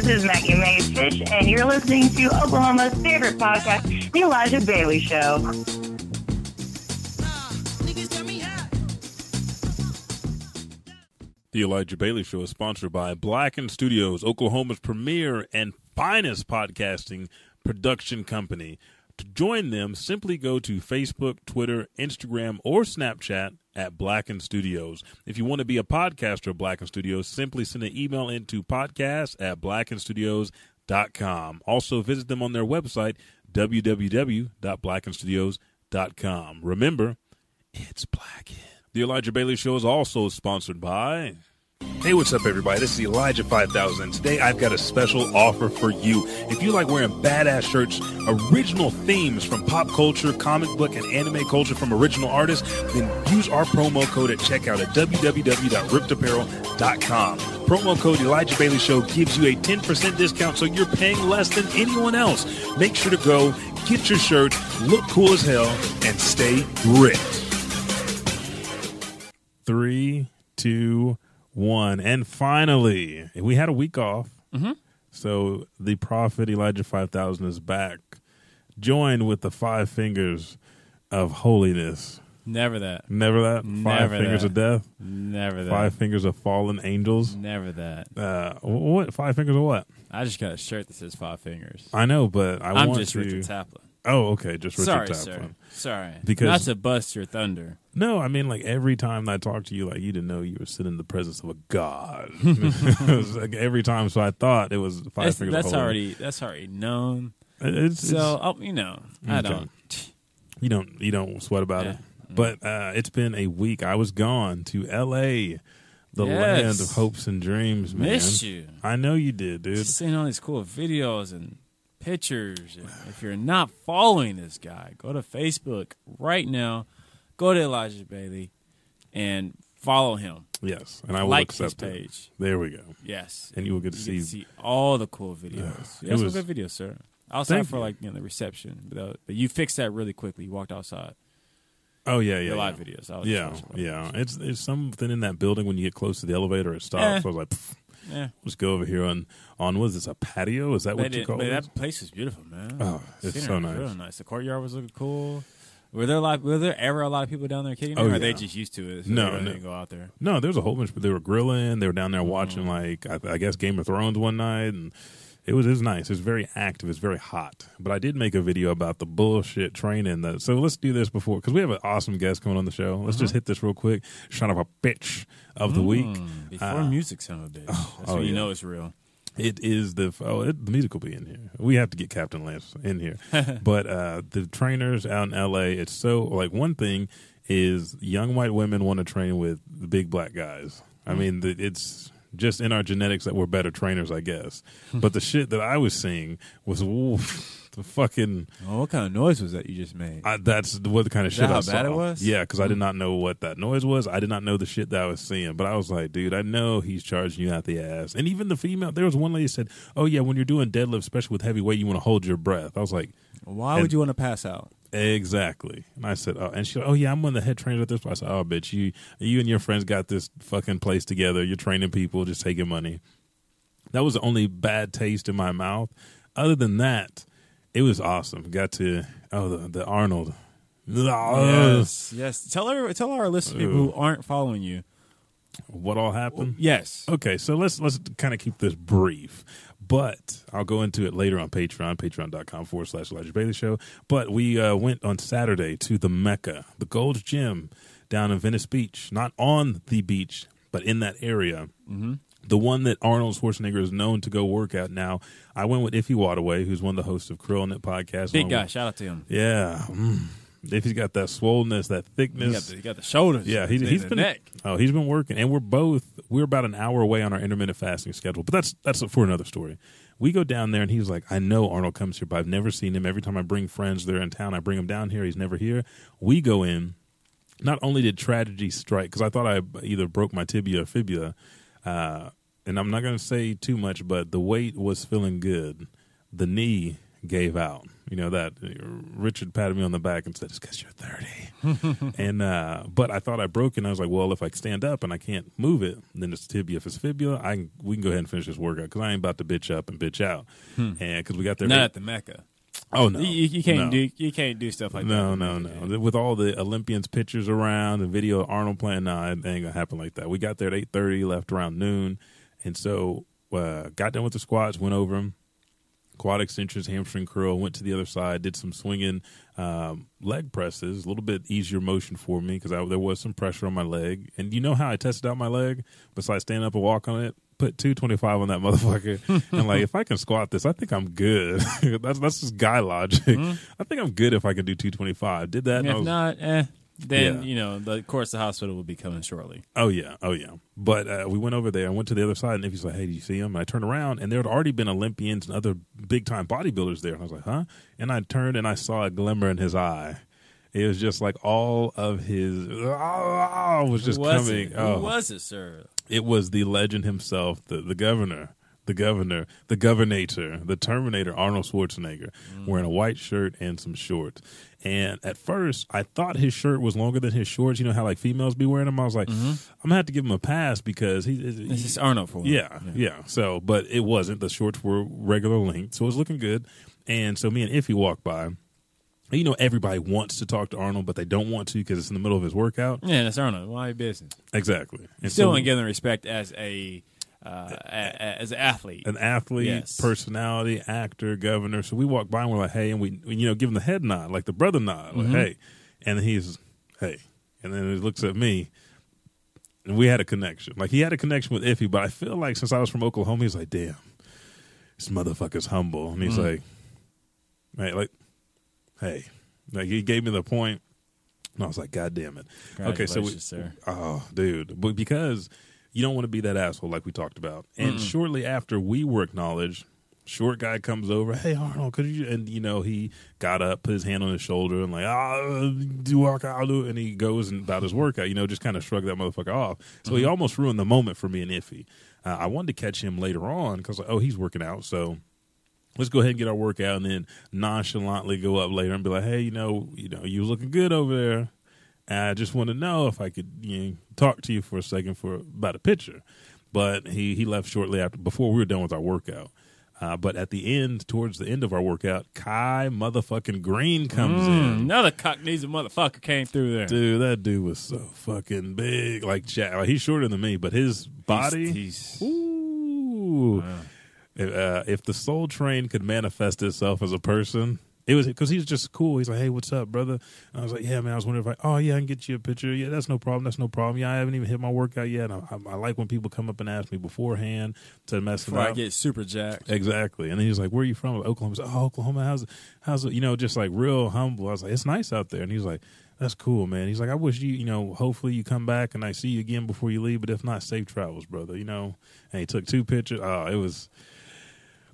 This is Maggie Mae Fish, and you're listening to Oklahoma's favorite podcast, The Elijah Bailey Show. The Elijah Bailey Show is sponsored by Blacken Studios, Oklahoma's premier and finest podcasting production company. To join them, simply go to Facebook, Twitter, Instagram, or Snapchat at Blacken Studios. If you want to be a podcaster of Blacken Studios, simply send an email into podcast at blackenstudios.com. Also, visit them on their website, www.blackenstudios.com. Remember, it's Blacken. The Elijah Bailey Show is also sponsored by. Hey, what's up, everybody? This is Elijah 5000, today I've got a special offer for you. If you like wearing badass shirts, original themes from pop culture, comic book, and anime culture from original artists, then use our promo code at checkout at www.riptapparel.com. Promo code Elijah Bailey Show gives you a 10% discount, so you're paying less than anyone else. Make sure to go, get your shirt, look cool as hell, and stay ripped. Three, two, one. And finally, we had a week off. Mm-hmm. So the prophet Elijah 5000 is back, joined with the five fingers of holiness. Never that. Never that? five Never fingers that. of death? Never that. Five fingers of fallen angels? Never that. Uh, what? Five fingers of what? I just got a shirt that says five fingers. I know, but I I'm want just to. Richard Taplin. Oh, okay, just Richard Sorry, sir. Sorry. Because- Not to bust your thunder. No, I mean like every time I talk to you, like you didn't know you were sitting in the presence of a god. it was like every time, so I thought it was five That's, fingers. that's holy. already that's already known. It's, So it's- oh, you know, I Okay. don't. you don't you don't sweat about it. But uh, it's been a week. I was gone to L.A., the Yes. land of hopes and dreams. Man, Missed you. I know you did, dude. Just seeing all these cool videos and pictures. And if you're not following this guy, go to Facebook right now. Go to Elijah Bailey and follow him. Yes, and I will like his accept it. page. There we go. Yes. And you will get to see. get to see all the cool videos. it Yeah, some was- good videos, sir. Outside Thank for like you know the reception, but, uh, but you fixed that really quickly. You walked outside. Oh yeah, the yeah, live yeah. videos. I was Yeah, yeah. It's it's something in that building when you get close to the elevator, it stops. Eh. So I was like, "Pff, videos. Yeah, let's go over here on on what is this a patio? Is that what you call it? that place was beautiful, man. Oh, it's Scenery so was nice. Real nice. The courtyard was looking cool. Were there a lot? Were there ever a lot of people down there kidding? Oh, or yeah. are they just used to it? So No, they no. didn't go out there. No, there was a whole bunch, but they were grilling. They were down there watching, Mm. like I, I guess Game of Thrones one night, and it was it was nice. It's very active. It's very hot. But I did make a video about the bullshit training. That so let's do this before because we have an awesome guest coming on the show. Let's Uh-huh. just hit this real quick. Shot of a bitch of the week. Mm, before Uh, music, son of a bitch. That's oh, when you yeah. know it's real. It is the oh it, the music will be in here. We have to get Captain Lance in here, but uh, the trainers out in L.A. It's so like one thing is young white women want to train with the big black guys. I mean, the, it's just in our genetics that we're better trainers, I guess. but the shit that I was seeing was oof, the fucking. Oh, what kind of noise was that you just made? I, that's what the kind of Is shit that I how saw. bad it was? Yeah, because I did hmm. not know what that noise was. I did not know the shit that I was seeing. But I was like, dude, I know he's charging you out the ass. And even the female, there was one lady said, "Oh yeah, when you're doing deadlift, especially with heavy weight, you want to hold your breath." I was like, Why and- would you want to pass out? Exactly. And I said, "Oh," and she, said, "Oh yeah, I'm one of the head trainers at this." place." I said, "Oh bitch, you, you and your friends got this fucking place together. You're training people, just taking money." That was the only bad taste in my mouth. Other than that, it was awesome. Got to oh the the Arnold. Yes, yes. Tell her, tell our listeners people who aren't following you. What all happened? Yes. Okay, so let's let's kind of keep this brief, but I'll go into it later on Patreon, patreon.com forward slash Elijah Bailey Show. But we uh, went on Saturday to the Mecca, the Gold's Gym down in Venice Beach, not on the beach, but in that area. Mm-hmm. The one that Arnold Schwarzenegger is known to go work at now. I went with Ify Nwadiwe, who's one of the hosts of Krill Net Podcast. Big guy. with- Shout out to him. Yeah. Mm. Ify's got that swollenness, that He thickness. got the, he got the shoulders. Yeah, he's, and he's been neck. oh he's been working, and we're both we're about an hour away on our intermittent fasting schedule. But that's that's for another story. We go down there, and he's like, I know Arnold comes here, but I've never seen him. Every time I bring friends there in town, I bring him down here. He's never here. We go in. Not only did tragedy strike because I thought I either broke my tibia or fibula, uh, and I'm not going to say too much, but the weight was feeling good. The knee gave out. You know that uh, Richard patted me on the back and said, "It's because you're 30." and uh, but I thought I broke it. and I was like, "Well, if I stand up and I can't move it, then it's tibia. If it's fibula, I can, we can go ahead and finish this workout because I ain't about to bitch up and bitch out." And because we got there, Not at the Mecca. oh no, You, you can't no. do you can't do stuff like No, that. no, no. No. With all the Olympians pictures around and video of Arnold playing, no, it ain't gonna happen like that. We got there at eight thirty, left around noon, and so uh, got done with the squats, went over them, quad extensions, hamstring curl, went to the other side, did some swinging um, leg presses, a little bit easier motion for me because there was some pressure on my leg. And you know how I tested out my leg? Besides standing up and walk on it, put two twenty five on that motherfucker, and like if I can squat this, I think I'm good. that's that's just guy logic. I think I'm good if I can do two twenty five. Did that? And and if was- not, eh, then Yeah. you know the of course the hospital will be coming shortly. Oh yeah, oh yeah. But uh, we went over there. I went to the other side, and Ify's like, "Hey, do you see him?" And I turned around, and there had already been Olympians and other big time bodybuilders there. And I was like, "Huh?" And I turned, and I saw a glimmer in his eye. It was just like all of his oh, was just Who was coming. It? Oh, Who was it, sir? it was the legend himself, the the governor, the governor, the governator, the Terminator, Arnold Schwarzenegger, wearing a white shirt and some shorts. And at first, I thought his shirt was longer than his shorts. You know how like females be wearing them. I was like, mm-hmm. I'm gonna have to give him a pass because he. This is Arnold for him. Yeah, yeah. So, but it wasn't. The shorts were regular length, so it was looking good. And so me and Ify walked by. You know, everybody wants to talk to Arnold, but they don't want to because it's in the middle of his workout. Yeah, that's Arnold. Why business? Exactly. And Still so- don't give respect as a uh, a, as an athlete. an athlete, Yes. personality, actor, governor. So we walk by and we're like, hey, and we, you know, give him the head nod, like the brother nod, like, Mhm. hey. And he's, hey. And then he looks at me, and we had a connection. Like, he had a connection with Ify, but I feel like since I was from Oklahoma, he's like, damn, this motherfucker's humble. And he's Mm. like, hey, like, hey. Like, he gave me the point, and I was like, God damn it. Okay, so we, sir. Oh, dude. But because you don't want to be that asshole like we talked about. And shortly after we were acknowledged, short guy comes over, hey Arnold, could you and you know, he got up, put his hand on his shoulder and like, ah do workout do and he goes and about his workout, you know, just kind of shrugged that motherfucker off. So he almost ruined the moment for me and Ify. Uh, I wanted to catch him later on because like, oh, he's working out, so let's go ahead and get our workout and then nonchalantly go up later and be like, hey, you know, you know, you looking good over there. I just want to know if I could you know, talk to you for a second for about a picture. But he he left shortly after before we were done with our workout. Uh, but at the end, towards the end of our workout, Kai motherfucking Greene comes Mm, in. another cockneys motherfucker came through there. Dude, that dude was so fucking big. Like, like he's shorter than me, but his body. He's, he's Ooh. If, uh, if the Soul Train could manifest itself as a person, it was because he's just cool. He's like, "Hey, what's up, brother?" And I was like, "Yeah, man." I was wondering if I, oh yeah, I can get you a picture. Yeah, that's no problem. That's no problem. Yeah, I haven't even hit my workout yet. I, I, I like when people come up and ask me beforehand to mess before I get super jacked. Exactly. And then he was like, "Where are you from?" Like, Oklahoma. I was like, "Oh, Oklahoma. How's how's it?" You know, just like real humble. I was like, "It's nice out there." And he was like, "That's cool, man." He's like, "I wish you, you know, hopefully you come back and I see you again before you leave. But if not, safe travels, brother." You know. And he took two pictures. Oh, it was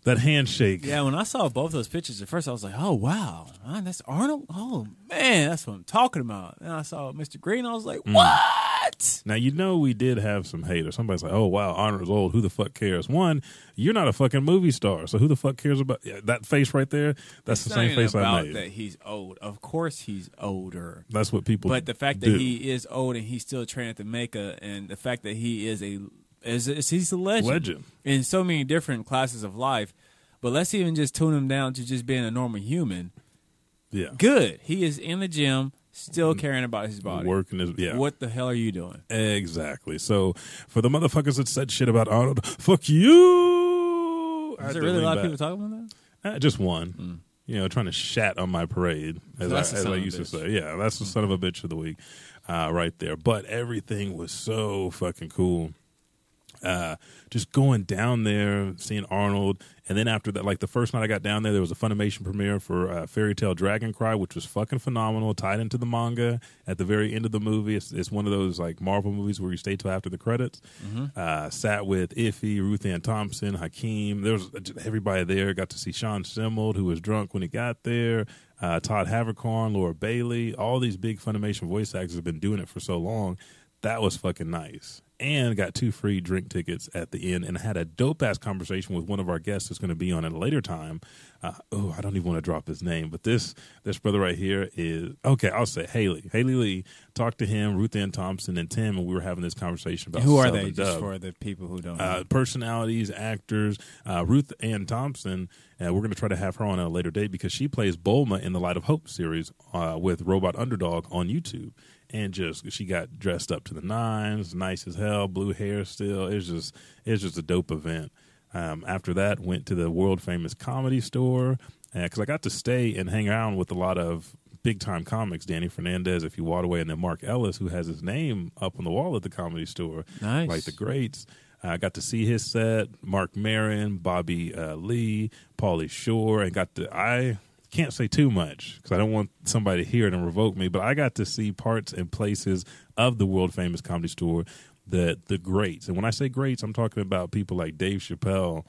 that handshake. Yeah, when I saw both those pictures at first, I was like, "Oh wow, man, that's Arnold! Oh man, that's what I'm talking about." And I saw Mr. Greene, I was like, Mm. "What?" Now you know we did have some haters. Somebody's like, "Oh wow, Arnold's old. Who the fuck cares?" One, you're not a fucking movie star, so who the fuck cares about yeah, that face right there? That's It's the same face I made. that he's old. Of course, he's older. That's what people. But the fact that he is old and he's still training at the Mecca, and the fact that he is a is, is he's a legend. Legend. in so many different classes of life. But let's even just tune him down to just being a normal human. yeah, Good. He is in the gym, still caring about his body. working is yeah. What the hell are you doing? Exactly. So for the motherfuckers that said shit about Arnold, fuck you. I Is there really a lot of people talking about that? Uh, just one. You know, trying to shat on my parade, as, the I, as I used to say. Yeah, that's the son of a bitch of the week, uh, right there. But everything was so fucking cool. Uh, just going down there, seeing Arnold, and then after that, like the first night I got down there, there was a Funimation premiere for uh, Fairy Tail Dragon Cry, which was fucking phenomenal, tied into the manga. At the very end of the movie, it's, it's one of those like Marvel movies where you stay till after the credits. Uh, sat with Ify, Ruth Ann Thompson, Hakeem. There was everybody there. Got to see Sean Schemmel, who was drunk when he got there. Uh, Todd Haberkorn, Laura Bailey. All these big Funimation voice actors have been doing it for so long. That was fucking nice. And got two free drink tickets at the end and had a dope ass conversation with one of our guests that's going to be on at a later time uh, oh, I don't even want to drop his name, but this this brother right here is okay. I'll say Haley. Haley Lee. Talked to him, Ruth Ann Thompson, and Tim, and we were having this conversation about Who are they? Just Dub. for the people who don't. know. uh, personalities, actors. Uh, Ruth Ann Thompson. Uh, we're going to try to have her on at a later date because she plays Bulma in the Light of Hope series uh, with Robot Underdog on YouTube. And just she got dressed up to the nines, nice as hell, blue hair still. It's just it's just a dope event. Um, after that, went to the world famous comedy store because I got to stay and hang around with a lot of big time comics. Danny Fernandez, if you walk away, and then Mark Ellis, who has his name up on the wall at the comedy store, Nice. like the greats. I got to see his set, Marc Maron, Bobby uh, Lee, Pauly Shore, and got to I can't say too much because I don't want somebody to hear it and revoke me, but I got to see parts and places of the world famous comedy store, the the greats. And when I say greats, I'm talking about people like Dave Chappelle,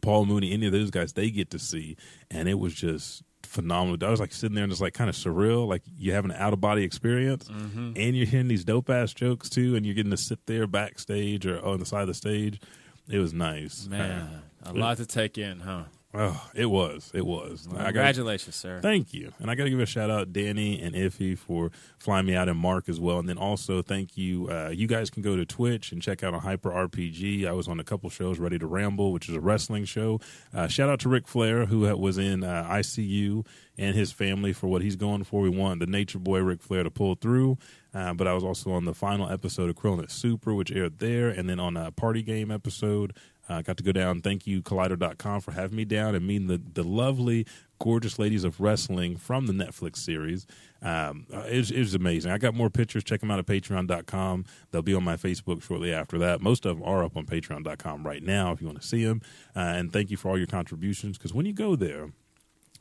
Paul Mooney, any of those guys they get to see, and it was just phenomenal. I was like sitting there and just like kind of surreal, like you have an out of body experience, mm-hmm. and you're hearing these dope ass jokes too, and you're getting to sit there backstage or on the side of the stage. It was nice, Man, uh, a lot to take in, huh? Oh, it was, it was. I got Congratulations, sir. Thank you. And I got to give a shout out Danny and Ify for flying me out and Mark as well. And then also thank you. Uh, you guys can go to Twitch and check out on Hyper RPG. I was on a couple shows, Ready to Ramble, which is a wrestling show. Uh, shout out to Ric Flair, who was in uh, ICU and his family for what he's going for. We want the Nature Boy Ric Flair to pull through. Uh, but I was also on the final episode of Krillin Super, which aired there, and then on a party game episode. I uh, got to go down. Thank you, Collider.com, for having me down and meeting the, the lovely, gorgeous ladies of wrestling from the Netflix series. Um, uh, it, was, it was amazing. I got more pictures. Check them out at Patreon.com. They'll be on my Facebook shortly after that. Most of them are up on Patreon.com right now if you want to see them. Uh, and thank you for all your contributions because when you go there,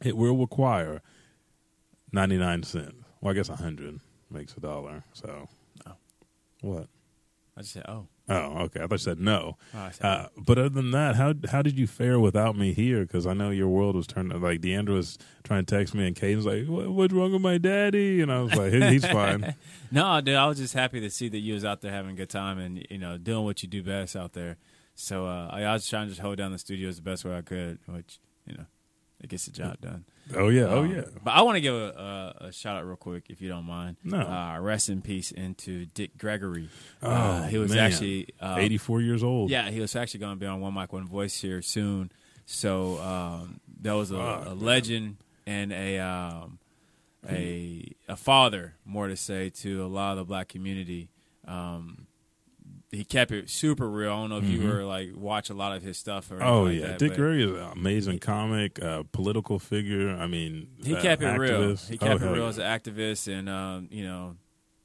it will require 99 cents. Well, I guess 100 makes a dollar. So, Oh. what? I just said, oh. Oh, okay. I thought you said no. Oh, said, Uh, but other than that, how how did you fare without me here? Because I know your world was turned. Like Deandra was trying to text me, and Caden's like, what, "What's wrong with my daddy?" And I was like, "He's fine." No, dude, I was just happy to see that you was out there having a good time and you know doing what you do best out there. So uh, I, I was trying to just hold down the studios the best way I could, which you know it gets the job done. Oh yeah, oh Um, yeah. But I want to give a, a, a shout out real quick, if you don't mind. No. Uh, rest in peace into Dick Gregory. Oh, uh, he was man. actually uh, Eighty-four years old. Yeah, he was actually going to be on One Mic One Voice here soon. So um, that was a, Fuck, a legend and a um, a a father, more to say, to a lot of the black community. Um, he kept it super real. I don't know if you were like watch a lot of his stuff or Mm-hmm. Oh like yeah, that, Dick Gregory is an amazing comic, uh, political figure. I mean, He kept it real. activist. He Oh, kept it real yeah. as an activist, and um, you know,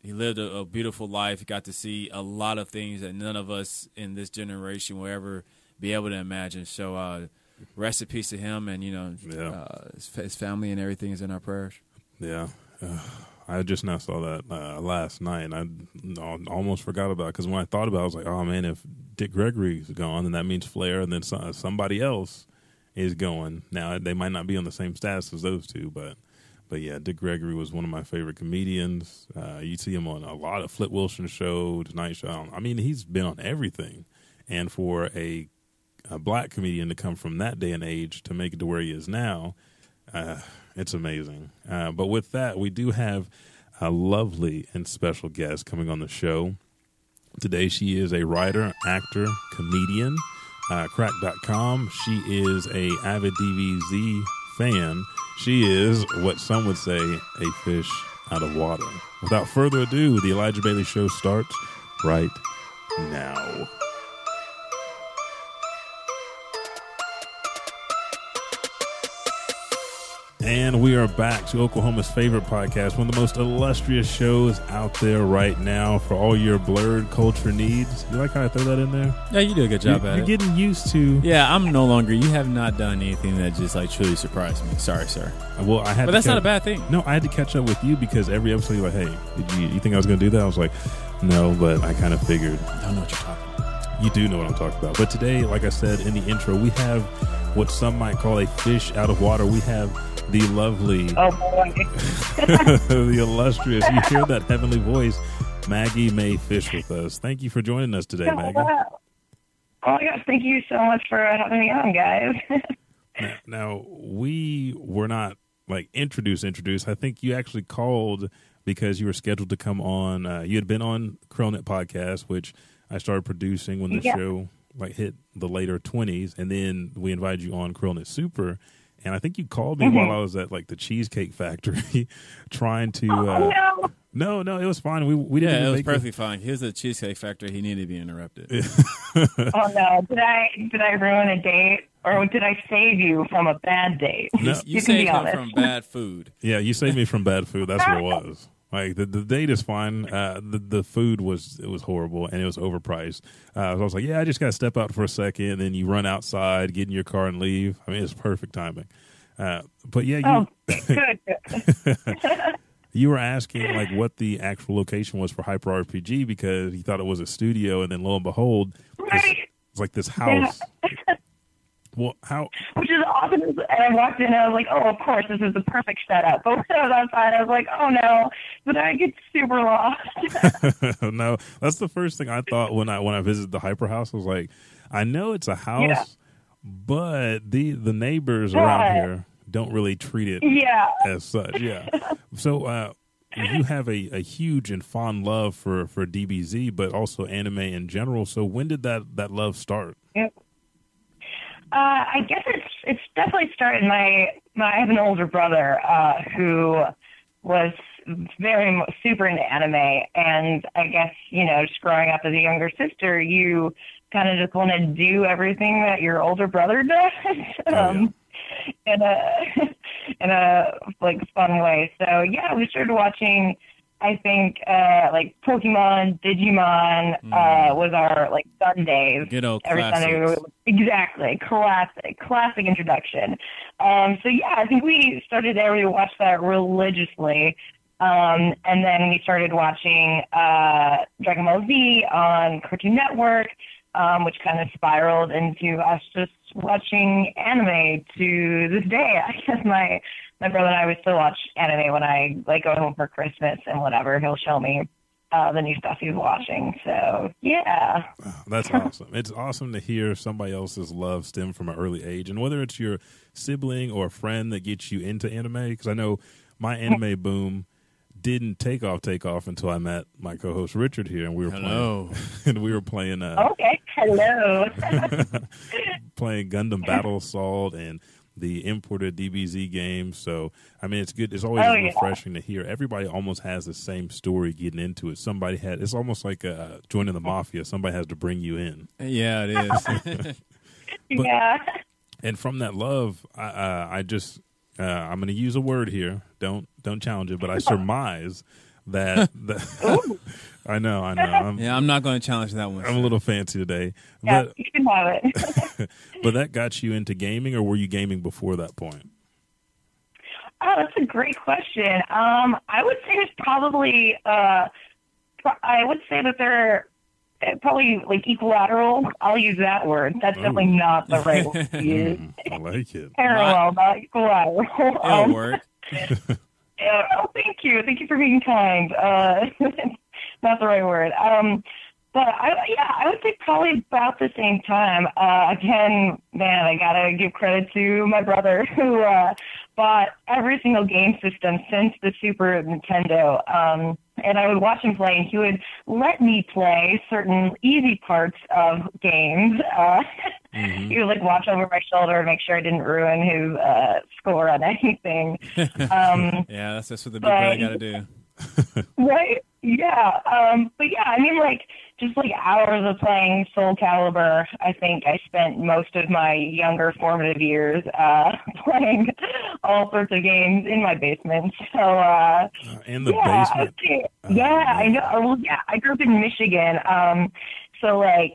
he lived a, a beautiful life. He got to see a lot of things that none of us in this generation will ever be able to imagine. So, uh, rest in peace to him, and you know, Yeah. uh, his, his family and everything is in our prayers. Yeah. I just now saw that uh, last night, and I almost forgot about it because when I thought about it, I was like, oh man, if Dick Gregory's gone, then that means Flair, and then somebody else is going. Now, they might not be on the same status as those two, but. But yeah, Dick Gregory was one of my favorite comedians. Uh, you see him on a lot of Flip Wilson show, Tonight Show. I mean, he's been on everything. And for a, a black comedian to come from that day and age to make it to where he is now, uh, it's amazing. Uh, but with that, we do have a lovely and special guest coming on the show. Today, she is a writer, actor, comedian, uh, crack.com. She is a avid DBZ fan. She is what some would say a fish out of water. Without further ado, the Elijah Bailey Show starts right now. And we are back to Oklahoma's favorite podcast, one of the most illustrious shows out there right now for all your blurred culture needs. You like how I throw that in there? Yeah, you do a good job you're it. getting used to. yeah, I'm no longer. You have not done anything that just like truly surprised me. Sorry, sir. Well, I had. But that's not a bad thing. No, I had to catch up with you because every episode you're like, "Hey, did you you think I was going to do that?" I was like, "No," but I kind of figured I don't know what you're talking about. you do know what I'm talking about. But today, like I said in the intro, we have what some might call a fish out of water. We have the lovely, Oh boy. the illustrious. You hear that heavenly voice, Maggie Mae Fish, with us. Thank you for joining us today, Maggie. Wow. Oh my gosh, thank you so much for having me on, guys. Now, now we were not like introduced. Introduced. I think you actually called because you were scheduled to come on. Uh, you had been on Krillnet podcast, which I started producing when the Yeah. show like hit the later twenties, and then we invited you on Krillnet Super. And I think you called me Mhm. while I was at like the Cheesecake Factory, trying to. Uh, oh no. no, no, it was fine. We we didn't Yeah, it was make perfectly fine. Here's a cheesecake factory. He needed to be interrupted. Oh no. Did I did I ruin a date or did I save you from a bad date? No. You, You can saved be him honest. from bad food. Yeah, you saved me from bad food. That's what it was. Like the the date is fine. Uh, the the food was it was horrible and it was overpriced. Uh, so I was like, yeah, I just got to step out for a second. And then you run outside, get in your car, and leave. I mean, it's perfect timing. Uh, but yeah, you Oh, you were asking like what the actual location was for Hyper RPG because you thought it was a studio, and then lo and behold, Right. it's like this house. Well, how Which is awesome. And I walked in and I was like, oh, of course, this is the perfect setup. But when I was outside, I was like, oh no, did I get super lost? no, that's the first thing I thought when I when I visited the Hyper House. I was like, I know it's a house, Yeah. but the the neighbors Yeah. around here don't really treat it yeah. as such. Yeah. so uh, you have a, a huge and fond love for for DBZ, but also anime in general. So when did that that love start? Yep. Uh, I guess it's it's definitely started. My my I have an older brother uh, who was very super into anime, and I guess you know, just growing up as a younger sister, you kind of just want to do everything that your older brother does. um, in a in a like fun way. So yeah, we started watching. I think uh like Pokemon, Digimon uh was our like Sundays. Good old Every Sunday, we classics. would- exactly, classic, classic introduction. Um, so yeah, I think we started there. We watched that religiously, um, and then we started watching uh, Dragon Ball Z on Cartoon Network, um, which kind of spiraled into us just watching anime to this day. I guess my my brother and I would still watch anime when I like go home for Christmas and whatever. He'll show me uh, the new stuff he's watching. So yeah. Oh, That's awesome. It's awesome to hear somebody else's love stem from an early age, and whether it's your sibling or a friend that gets you into anime. Because I know my anime boom didn't take off, take off until I met my co-host Richard here, and we were Hello. playing, and we were playing, uh, Okay. Hello. playing Gundam Battle Assault and the imported DBZ games. So I mean, it's good. It's always Oh, yeah. refreshing to hear. Everybody almost has the same story getting into it. Somebody had. It's almost like uh, joining the mafia. Somebody has to bring you in. Yeah, it is. yeah. and from that love, I, uh, I just uh, I'm going to use a word here. Don't don't challenge it, but I surmise that, that I know, I know. I'm, yeah, I'm not going to challenge that one. I'm a little fancy today, Yeah, but you can have it. but that got you into gaming, or were you gaming before that point? Oh, that's a great question. Um, I would say it's probably. Uh, pro- I would say that they're uh, probably like equilateral. I'll use that word. That's definitely not the right word to use. Mm, I like it. Parallel, not equilateral. It'll Um, work. Yeah, oh, thank you. Thank you for being kind. Uh, not the right word. Um, but I, yeah, I would say probably about the same time. Uh, again, man, I gotta give credit to my brother who uh, bought every single game system since the Super Nintendo. Um, and I would watch him play, and he would let me play certain easy parts of games. Uh, Mhm. he would like watch over my shoulder and make sure I didn't ruin his uh, score on anything. Um, Yeah, that's that's what the big brother got to do. Right? Yeah. Um, but yeah, I mean, like, just like hours of playing Soul Calibur. I think I spent most of my younger formative years uh, playing all sorts of games in my basement. So, uh, Uh, in the yeah, basement. say- Oh, yeah, I know. Well, yeah, I grew up in Michigan. Um, so like,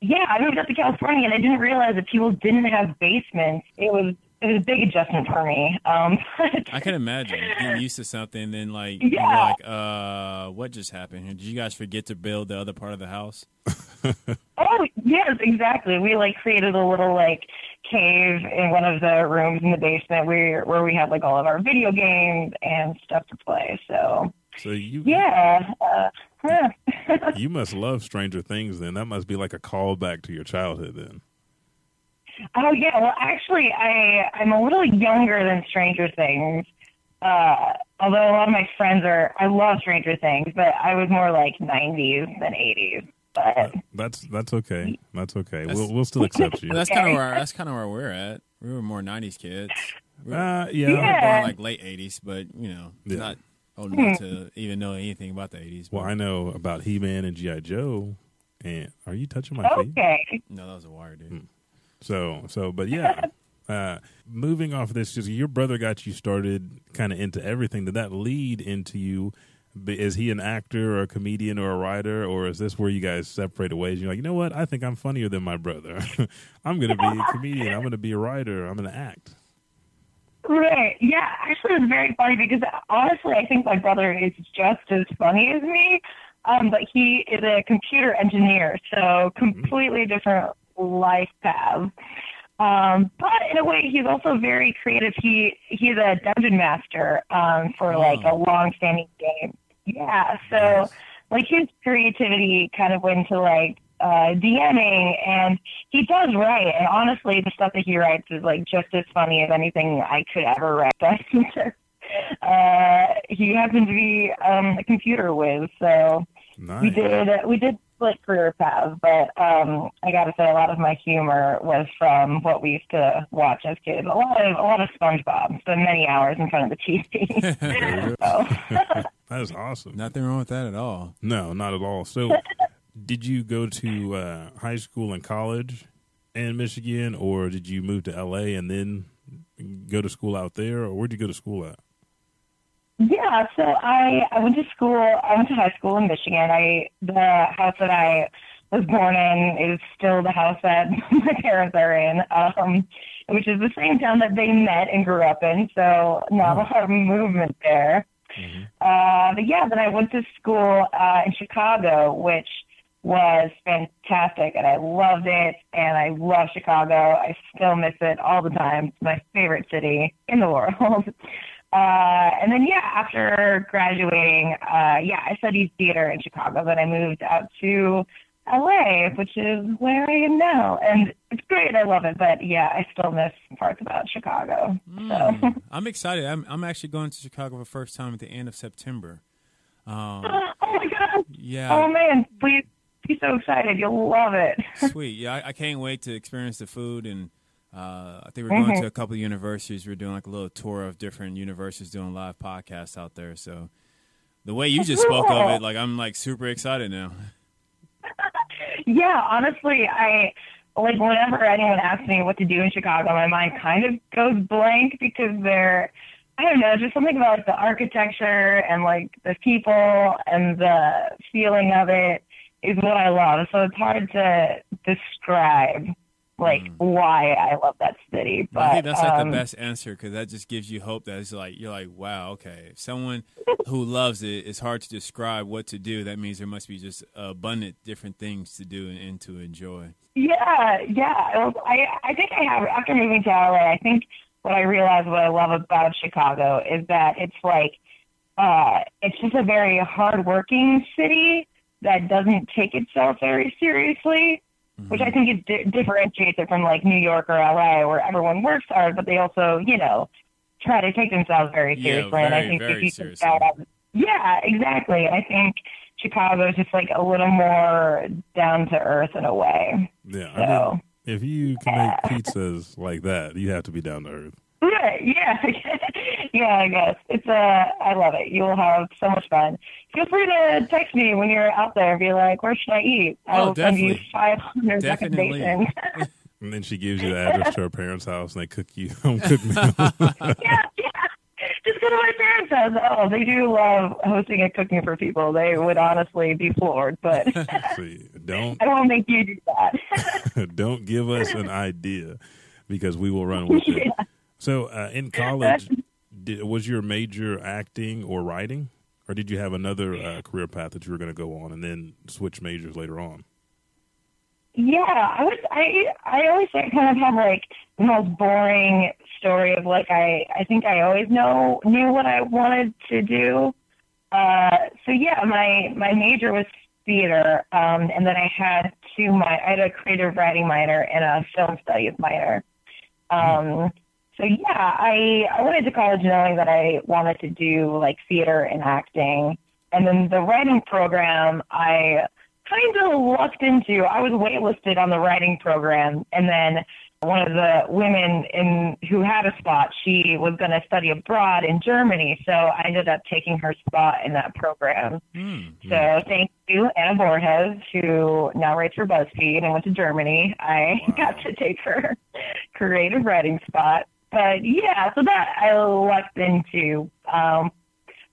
yeah, I moved up to California, and I didn't realize that people didn't have basements. It was it was a big adjustment for me. Um, I can imagine getting used to something, then like Yeah. like, uh, what just happened? Did you guys forget to build the other part of the house? Oh yes, exactly. We like created a little like cave in one of the rooms in the basement where where we had like all of our video games and stuff to play. So So you yeah, uh, huh. you must love Stranger Things then. That must be like a callback to your childhood then. Oh yeah, well actually I I'm a little younger than Stranger Things. Uh, although a lot of my friends are, I love Stranger Things, but I was more like 90s than 80s. But That's that's okay. That's okay. That's- we'll we'll still accept you. Well, that's kind of where that's kind of where we're at. We were more '90s kids. We were Uh, we yeah. were born like late '80s, but you know, Yeah. not old enough to even know anything about the '80s. Well, I know about He Man and GI Joe. And are you touching my feet? okay. no, that was a wire, dude. Hmm. So so, but yeah. Uh, moving off of this, just your brother got you started kind of into everything. Did that lead into you? Is he an actor or a comedian or a writer, or is this where you guys separated ways? You're like, you know what? I think I'm funnier than my brother. I'm going to be a comedian. I'm going to be a writer. I'm going to act. Right. Yeah. Actually, it's very funny because honestly, I think my brother is just as funny as me. Um, but he is a computer engineer, so completely different life path. Um, but in a way, he's also very creative. He he's a dungeon master um, for like a long-standing game. Yeah. So Nice. like his creativity kind of went to like uh, DMing, and he does write. And honestly, the stuff that he writes is like just as funny as anything I could ever write. Uh, he happens to be um, a computer whiz, so we did we did split career paths. But um, I got to say, a lot of my humor was from what we used to watch as kids. A lot of a lot of SpongeBob. Spent many hours in front of the TV. so. That is awesome. Nothing wrong with that at all. No, not at all. So, did you go to uh, high school and college in Michigan, or did you move to LA and then go to school out there, or where'd you go to school at? Yeah, so I I went to school. I went to high school in Michigan. I the house that I was born in is still the house that my parents are in, um, which is the same town that they met and grew up in. So not a lot of movement there. Uh, but yeah, then I went to school uh, in Chicago, which was fantastic, and I loved it. And I love Chicago. I still miss it all the time. It's my favorite city in the world. Uh, and then yeah, after graduating, uh, yeah, I studied theater in Chicago. Then I moved out to LA, which is where I am now, and it's great. I love it, but yeah, I still miss parts about Chicago. So Mm. I'm excited. I'm I'm actually going to Chicago for the first time at the end of September. Um, oh my god, yeah, oh man, please be so excited. You'll love it. sweet. Yeah, I, I can't wait to experience the food and. Uh, I think we're going Mhm. to a couple of universities. We're doing like a little tour of different universities doing live podcasts out there. So the way you just spoke of it, like I'm like super excited now. Yeah, honestly, I like whenever anyone asks me what to do in Chicago, my mind kind of goes blank because they're I don't know, just something about like the architecture and like the people and the feeling of it is what I love. So it's hard to describe like why I love that city. But I think that's like um, the best answer because that just gives you hope that it's like you're like, wow, okay. If someone who loves it, it's hard to describe what to do. That means there must be just abundant different things to do and, and to enjoy. Yeah, yeah. I I think I have after moving to LA. I think what I realized what I love about Chicago is that it's like uh, it's just a very hardworking city that doesn't take itself very seriously, which mm-hmm. I think is di- differentiates it from like New York or LA, where everyone works hard, but they also you know try to take themselves very Yeah, seriously. and I think very seriously. yeah, exactly. I think Chicago is just like a little more down to earth in a way. Yeah, So. I mean, if you can make pizzas like that, you have to be down to earth. Right, yeah, yeah. I guess it's uh, I love it. You'll have so much fun. Feel free to text me when you're out there and be like, "Where should I eat?" I Oh, will send you definitely. 500 Definitely. recommendations. And then she gives you the address to her parents' house, and they cook you home cooked meals. yeah, yeah. Just go to my parents' house. Oh, they do love hosting and cooking for people. They would honestly be floored, but See, don't I won't make you do that. don't give us an idea because we will run with it. Yeah. So, uh, in college, did, was your major acting or writing, or did you have another uh, career path that you were going to go on and then switch majors later on? Yeah, I was. I I always kind of have like the most boring story of like I I think I always know knew what I wanted to do. Uh, so yeah, my my major was theater, um, and then I had two my I had a creative writing minor and a film studies minor. Um, so yeah, I I went into college knowing that I wanted to do like theater and acting, and then the writing program I kind of lucked into. I was waitlisted on the writing program, and then one of the women in who had a spot, she was going to study abroad in Germany, so I ended up taking her spot in that program. Hmm. So thank you, Anna Borges, who now writes for BuzzFeed and went to Germany. I got to take her creative writing spot. But yeah, so that I lucked into. Um,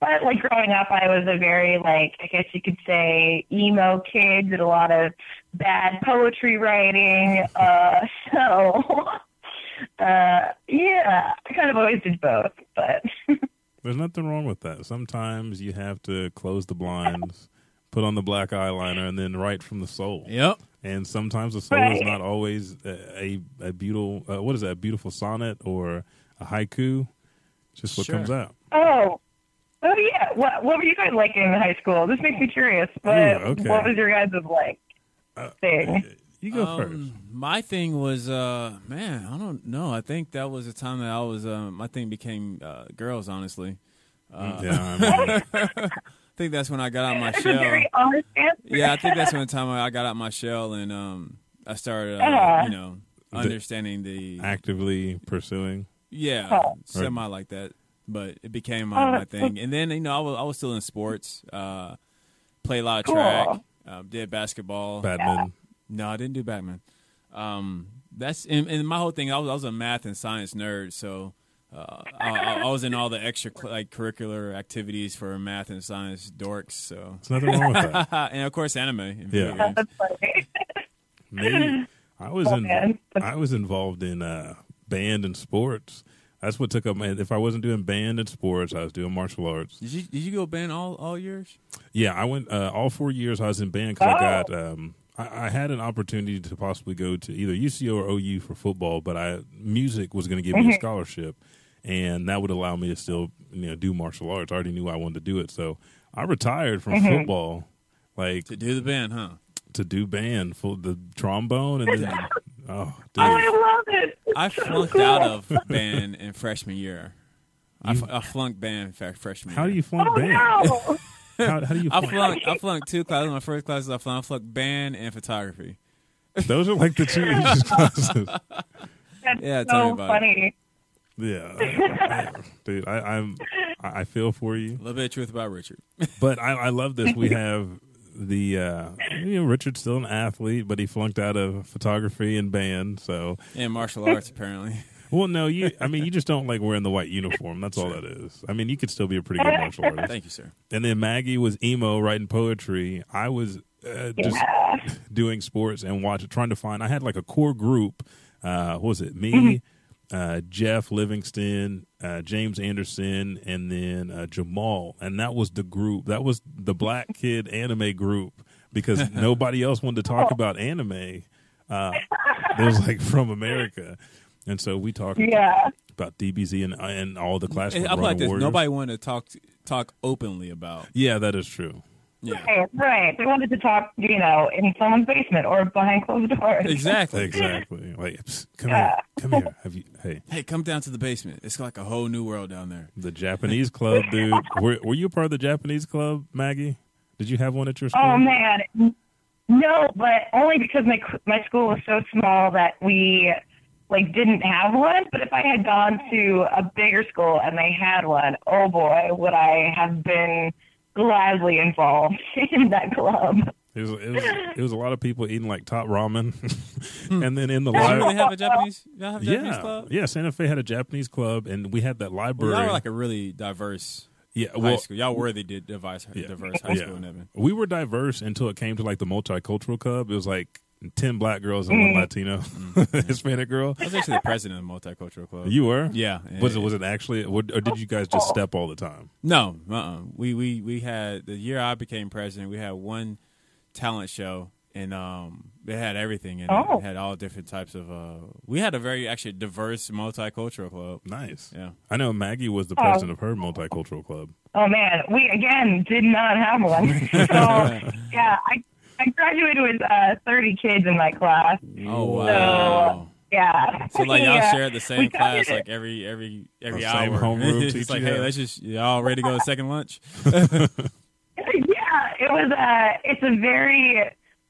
but like growing up, I was a very like I guess you could say emo kid. Did a lot of bad poetry writing. Uh, so uh, yeah, I kind of always did both. But There's nothing wrong with that. Sometimes you have to close the blinds, put on the black eyeliner, and then write from the soul. Yep. And sometimes the soul is not always a a, a beautiful uh, what is that? A beautiful sonnet or a haiku. It's just what Sure. comes out. oh. Oh yeah, what what were you guys like in high school? This makes me curious. But Ooh, okay. what was your guys' like Uh, thing? You go Um, first. My thing was, uh, man, I don't know. I think that was the time that I was. Um, my thing became uh, girls. Honestly, uh, yeah, I mean, I think that's when I got out my That's a shell. very honest answer. Yeah, I think that's when the time I got out my shell and um, I started, uh, Uh-huh. you know, understanding the actively pursuing. yeah, Oh. semi like that. But it became my, my thing. And then you know, I was I was still in sports. Uh, played a lot of Cool. track. Uh, did basketball. Badminton. No, I didn't do Batman. Um, that's and, and my whole thing. I was I was a math and science nerd, so uh, I, I I was in all the extra like curricular activities for math and science dorks. So There's nothing wrong with that. and of course anime. Yeah. video. That's funny. Me, I was Oh, in. I was involved in uh, band and sports. That's what took up my. If I wasn't doing band and sports, I was doing martial arts. Did you did you go band all all years? Yeah, I went uh, all four years. I was in band because I Oh. got. Um, I, I had an opportunity to possibly go to either UCO or OU for football, but I music was going to give me a scholarship, and that would allow me to still you know do martial arts. I already knew I wanted to do it, so I retired from mm-hmm. football, like To do the band, huh? to do band for the trombone, and then oh, dude. Oh, I love it. It's I so flunked cool. out of band in freshman year. I, f- I flunked band fa- freshman how do you flunk Oh band? no! How, how do you? I flunked. I flunked two classes. My first classes I flunked. I flunked band and photography. Those are like the two easiest classes. That's Yeah, tell me so about it. funny. Yeah, dude, I, I'm I I feel for you. A little bit truth about Richard. But I, I love this. We have the uh, you know Richard's still an athlete, but he flunked out of photography and band. So And martial arts, apparently. well, no, you. I mean, you just don't like wearing the white uniform. That's all that is. I mean, you could still be a pretty good martial artist. Thank you, sir. And then Maggie was emo writing poetry. I was uh, just Yeah. doing sports and watching, trying to find. I had like a core group. Uh, what was it? Me, uh, Jeff Livingston, uh, James Anderson, and then uh, Jamal. And that was the group. That was the black kid anime group because nobody else wanted to talk about anime. Uh, it was like from America. And so we talked Yeah. about DBZ and, and all the classic I'm like this. Warriors. Nobody wanted to talk talk openly about. Yeah, that is true. Yeah, Right, right. They wanted to talk, you know, in someone's basement or behind closed doors. exactly. Exactly. Like, psst, come Yeah. here, come here. Have you? Hey, Hey, come down to the basement. It's like a whole new world down there. the Japanese club, dude. Were, were you a part of the Japanese club, Maggie? Did you have one at your school? Oh man, no, but only because my my school was so small that we like didn't have one. But if I had gone to a bigger school and they had one, oh boy, would I have been gladly involved in that club. It was, it was it was a lot of people eating like top ramen, hmm. and then in the Did you really library. have a Japanese? Y'all have a Japanese Yeah, club? yeah. Santa Fe had a Japanese club, and we had that Well, library. y'all were like a really diverse yeah, high school. Y'all were the di- diverse, Yeah. diverse high yeah. school in Evan. We were diverse until it came to like the multicultural club. It was like ten black girls and one Latino Hispanic girl. I was actually the president of the multicultural club. You were? Yeah. Was it was it actually, or did you guys just step all the time? No, uh-uh. We we we had the year I became president. We had one talent show, and um, it had everything and it. Oh. It had all different types of. Uh, we had a very actually diverse multicultural club. Nice. Yeah. I know Maggie was the president of her multicultural club. Oh man, we again did not have one. so yeah, I I graduated with uh, 30 kids in my class. Oh wow. Yeah. So like y'all Yeah. share the same We class like every every every The hour. same homeroom it's teacher like, hey, let's just y'all ready to go to second lunch? yeah, it was uh it's a very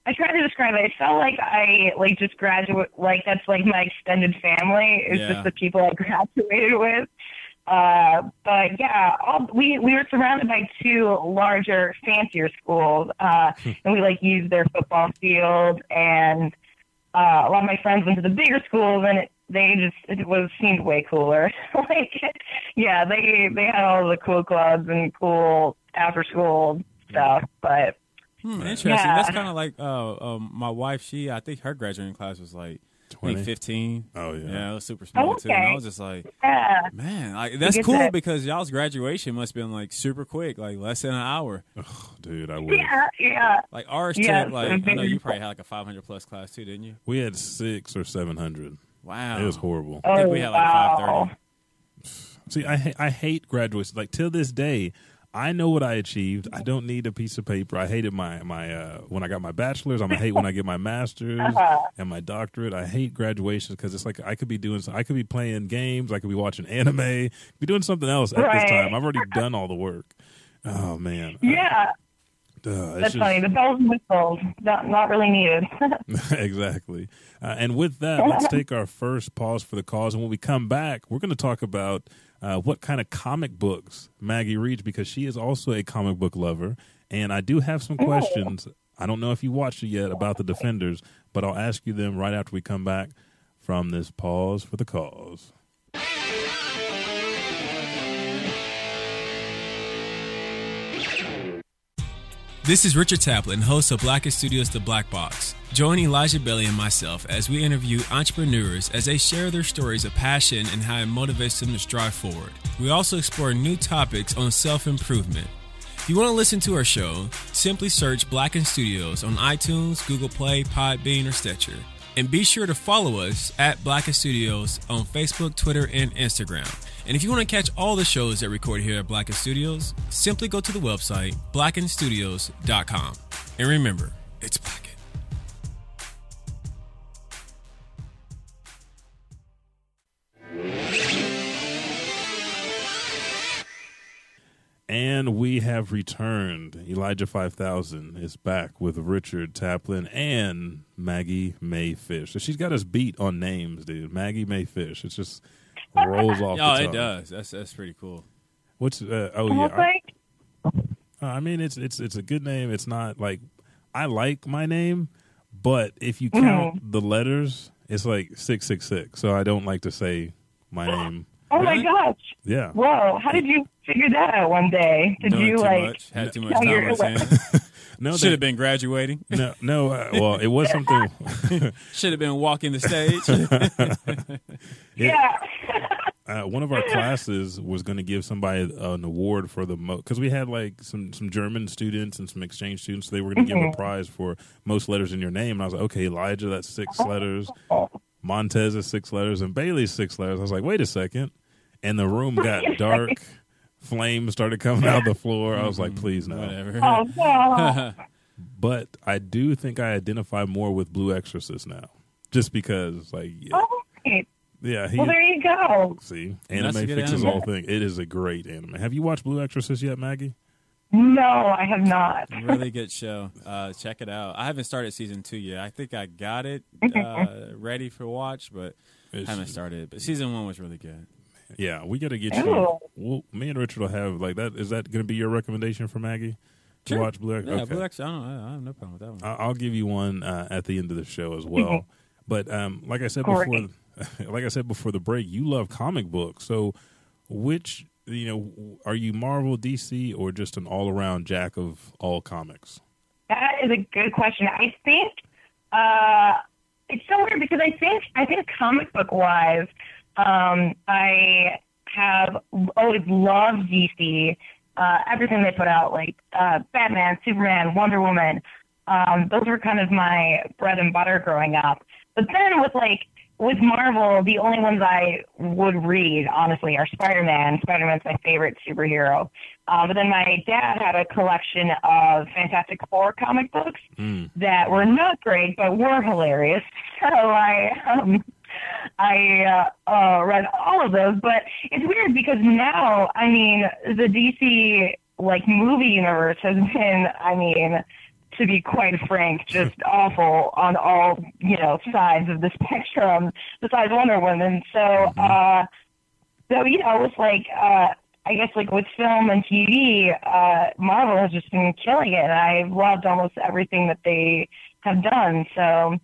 I try to describe it. It felt like I like just graduate like that's like my extended family. It's Yeah. just the people I graduated with. Uh but yeah, all we we were surrounded by two larger, fancier schools. Uh and we like used their football field and uh a lot of my friends went to the bigger schools and it they just it was seemed way cooler. like yeah, they they had all the cool clubs and cool after school stuff, but Hmm, interesting. Yeah. That's kind of like uh, um, my wife. She, I think her graduating class was like I think 20? fifteen. Oh yeah. Yeah, it was super oh, small too. And I was just like, yeah. man, like that's cool that. because y'all's graduation must have been like super quick, like less than an hour. Dude, I wish. Yeah, yeah. Like ours Yeah, took like I know mm-hmm. you probably had like a five hundred plus class too, didn't you? We had six or seven hundred. Wow, It was horrible. I think Oh, we had like five oh, wow. thirty. See, I I hate graduation. Like till this day, I know what I achieved. I don't need a piece of paper. I hated my my uh, when I got my bachelor's. I'm gonna hate when I get my master's Uh-huh. and my doctorate. I hate graduations because it's like I could be doing. I could be playing games. I could be watching anime. Be doing something else at this time. I've already done all the work. Oh man. Yeah, Uh, that's just- funny. The bells and whistles, not not really needed. exactly. Uh, and with that, let's take our first pause for the cause. And when we come back, we're going to talk about uh, what kind of comic books Maggie reads because she is also a comic book lover. And I do have some questions. I don't know if you watched it yet about the Defenders, but I'll ask you them right after we come back from this pause for the cause. This is Richard Taplin, host of Blackest Studios The Black Box. Join Elijah Bailey and myself as we interview entrepreneurs as they share their stories of passion and how it motivates them to strive forward. We also explore new topics on self improvement. If you want to listen to our show, simply search Blackened Studios on iTunes, Google Play, Podbean, or Stitcher. And be sure to follow us at Blackened Studios on Facebook, Twitter, and Instagram. And if you want to catch all the shows that record here at Blackened Studios, simply go to the website blackenedstudios.com. And remember, it's Blackened. And we have returned. Elijah 5000 is back with Richard Taplin and Maggie Mae Fish. So she's got us beat on names, dude. Maggie Mae Fish. It just rolls off Oh, it does. That's that's pretty cool. What's uh, oh yeah. I, I mean it's it's it's a good name. It's not like I like my name, but if you count the letters, it's like 666. So I don't like to say my name. oh Really? my gosh, Yeah. whoa! How did you figure that out one day? Did Doing you too like? much. Had too much time you're on his hands. No, Should have been graduating. no, no. Uh, well, it was something. Should have been walking the stage. Yeah. uh, one of our classes was going to give somebody an award for the most because we had like some some German students and some exchange students. So they were going to give a prize for most letters in your name. And I was like, okay, Elijah, that's six letters. Montez is six letters, and Bailey's six letters. I was like, wait a second, and the room got dark. Flames started coming out of the floor. I was like, please no. Whatever. Oh no. But I do think I identify more with Blue Exorcist now, just because like yeah, Oh, okay. yeah he. Well, there you go. See, anime fixes anime. all things. It is a great anime. Have you watched Blue Exorcist yet, Maggie? No, I have not. really good show. Uh, check it out. I haven't started season two yet. I think I got it uh, ready for watch, but It's- haven't started. But season one was really good. Yeah, we got to get you. Ooh. Well, me and Richard will have like that. Is that going to be your recommendation for Maggie to Sure. watch Blue Exorcist? Yeah, okay. Blue X. I don't. I have no problem with that one. I- I'll give you one uh, at the end of the show as well. but um, like I said before, Great. like I said before the break, you love comic books. So, which you know, are you Marvel, DC, or just an all-around jack of all comics? That is a good question. I think uh, it's so weird because I think I think comic book wise, um, I have always loved DC. Uh, everything they put out, like uh, Batman, Superman, Wonder Woman, um, those were kind of my bread and butter growing up. But then with like with Marvel, the only ones I would read, honestly, are Spider Man. Spider Man's my favorite superhero. Uh, but then my dad had a collection of Fantastic Four comic books that were not great, but were hilarious. So I, um, I uh, uh, read all of those. But it's weird because now, I mean, the DC like movie universe has been, I mean, to be quite frank, just awful on all you know sides of the spectrum. Besides Wonder Woman, so uh, so you know, it's like uh, I guess like with film and TV, uh, Marvel has just been killing it. And I've loved almost everything that they have done. So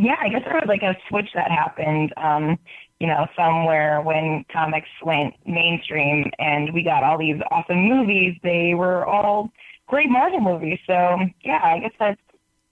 yeah, I guess there was like a switch that happened. Um, you know, somewhere when comics went mainstream and we got all these awesome movies, they were all great Marvel movies. So yeah, I guess that's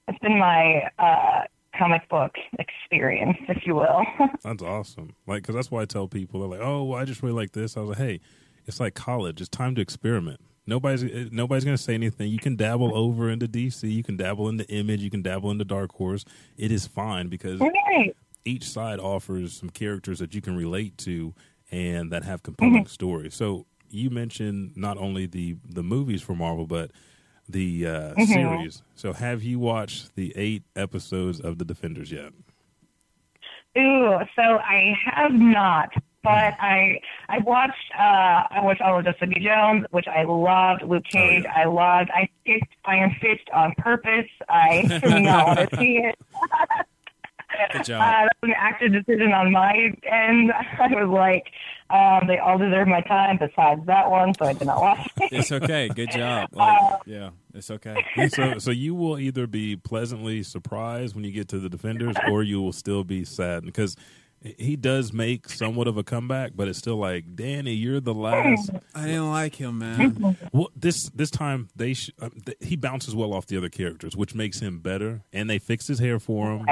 that's been my uh, comic book experience, if you will. That's awesome. Like, because that's why I tell people they're like, "Oh, well, I just really like this." I was like, "Hey, it's like college. It's time to experiment. Nobody's eh, nobody's going to say anything. You can dabble over into DC. You can dabble into Image. You can dabble into Dark Horse. It is fine because right. each side offers some characters that you can relate to and that have compelling Mm-hmm. stories. So you mentioned not only the the movies for Marvel, but the uh, Mm-hmm. series. So have you watched the eight episodes of the Defenders yet? Ooh, so I have not, but I I watched uh I watched all of Jessica Jones, which I loved. Luke Cage, yeah. I loved. I skipped Iron Fist on purpose. I did not want to see it. Good Uh, job. that was an active decision on my end. I was like, um, they all deserve my time besides that one, so I did not watch it. It's okay. Good job. Like, yeah, it's okay. so so you will either be pleasantly surprised when you get to the defenders or you will still be sad because he does make somewhat of a comeback but it's still like danny you're the last I didn't like him, man. well this this time they sh- uh, th- he bounces well off the other characters which makes him better and they fix his hair for him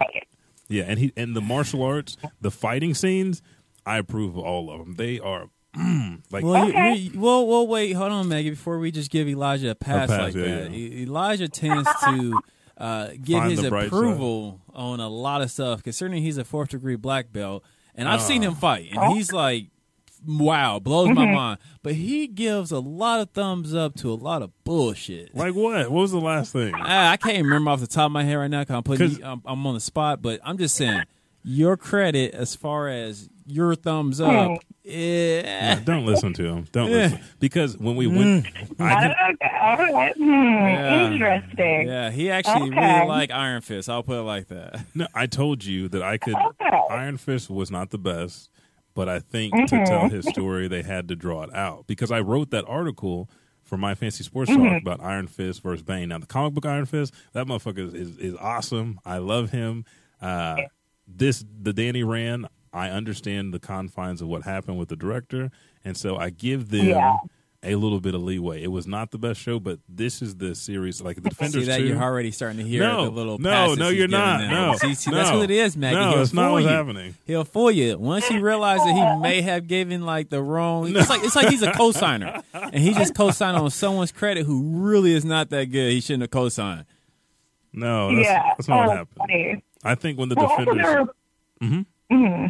yeah and he and the martial arts the fighting scenes i approve of all of them they are mm, like Well, Okay. you, you, well, well, wait, hold on, Maggie. Before we just give Elijah a pass, pass, like yeah, that, yeah. Elijah tends to uh, give Find his the bright approval on a lot of stuff. Concerning he's a fourth degree black belt, and I've seen Oh. him fight, and he's like, wow, blows my mind. But he gives a lot of thumbs up to a lot of bullshit. like what what was the last thing I, I can't remember off the top of my head right now because I'm putting 'Cause- I'm, I'm on the spot. But I'm just saying, your credit as far as your thumbs up. Eh, Yeah, don't listen to him don't Yeah. listen because when we went I can, Okay, all right. Hmm, Yeah. Interesting. Yeah, he actually Okay. really liked Iron Fist. I'll put it like that. No, I told you that I could. Okay. Iron Fist was not the best, but I think Mm-hmm. to tell his story, they had to draw it out because I wrote that article for my fancy sports Mm-hmm. talk about Iron Fist versus Bane. Now, the comic book Iron Fist, that motherfucker is is, is awesome. I love him. Uh, this the Danny ran. I understand the confines of what happened with the director, and so I give them. Yeah. A little bit of leeway. It was not the best show, but this is the series. Like the Defenders See that 2, you're already starting to hear No, the little no, no, you're not. them. No, see, see, that's no. what it is, Maggie. No, He'll that's not fool what's you. happening. He'll fool you once he realizes that he may have given like the wrong. It's like it's like he's a co-signer, and he just co-signed on someone's credit who really is not that good. He shouldn't have co-signed. No, that's, yeah. that's not oh, what happened. funny. I think when the Well, defenders, there were- Mm-hmm.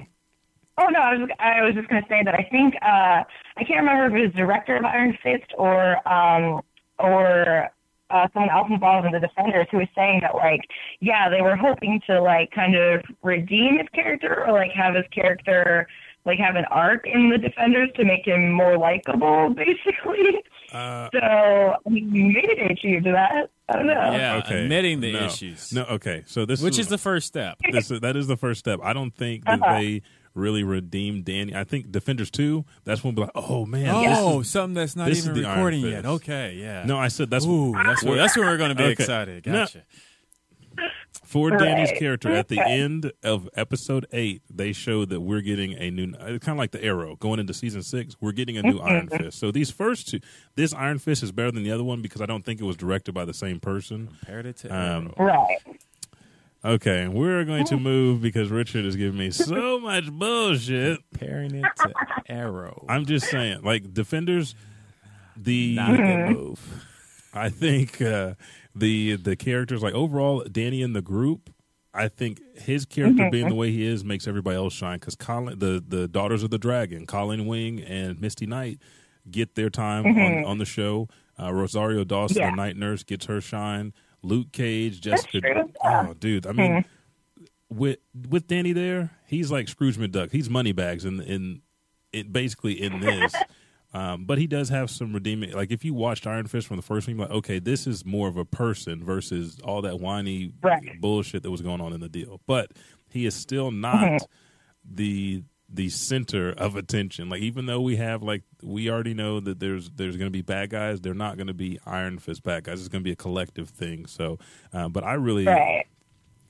Oh no, I was I was just going to say that I think uh, I can't remember if it was director of Iron Fist or um, or uh, someone else involved in the Defenders who was saying that like yeah they were hoping to like kind of redeem his character or like have his character like have an arc in the Defenders to make him more likable basically. uh, So I mean, maybe they achieved that. I don't know. Yeah, okay, admitting the no. issues, No, okay, so this which is the first step. this that is the first step. I don't think that Uh-huh. they really redeemed Danny. I think Defenders two. That's when we're like, oh man, Oh, this is- something that's not this is even the recording yet. Okay, yeah. no, I said that's Ooh, that's where, that's where we're going to be Okay. excited. No. Gotcha. for Danny's character at the end of episode eight. They showed that we're getting a new, it's kind of like the Arrow going into season six. We're getting a new Iron Fist. So these first two, this Iron Fist is better than the other one because I don't think it was directed by the same person. Compared it to Um, Arrow. Right. Okay, we're going to move because Richard is giving me so much bullshit. comparing it to Arrow. I'm just saying, like Defenders, the not a good move. I think uh, the the characters like overall Danny and the group. I think his character being the way he is makes everybody else shine because Colleen, the the Daughters of the Dragon, Colleen Wing and Misty Knight get their time on, on the show. Uh, Rosario Dawson, Yeah. the night nurse, gets her shine. Luke Cage, Jessica. Oh, dude, I mean, with with Danny there, he's like Scrooge McDuck. He's moneybags in in it basically in this. Um, but he does have some redeeming. Like if you watched Iron Fist from the first one, you're like, okay, this is more of a person versus all that whiny Right. bullshit that was going on in the deal. But he is still not the the center of attention. Like even though we have like we already know that there's there's going to be bad guys, they're not going to be Iron Fist bad guys. It's going to be a collective thing. So, uh, but I really Right.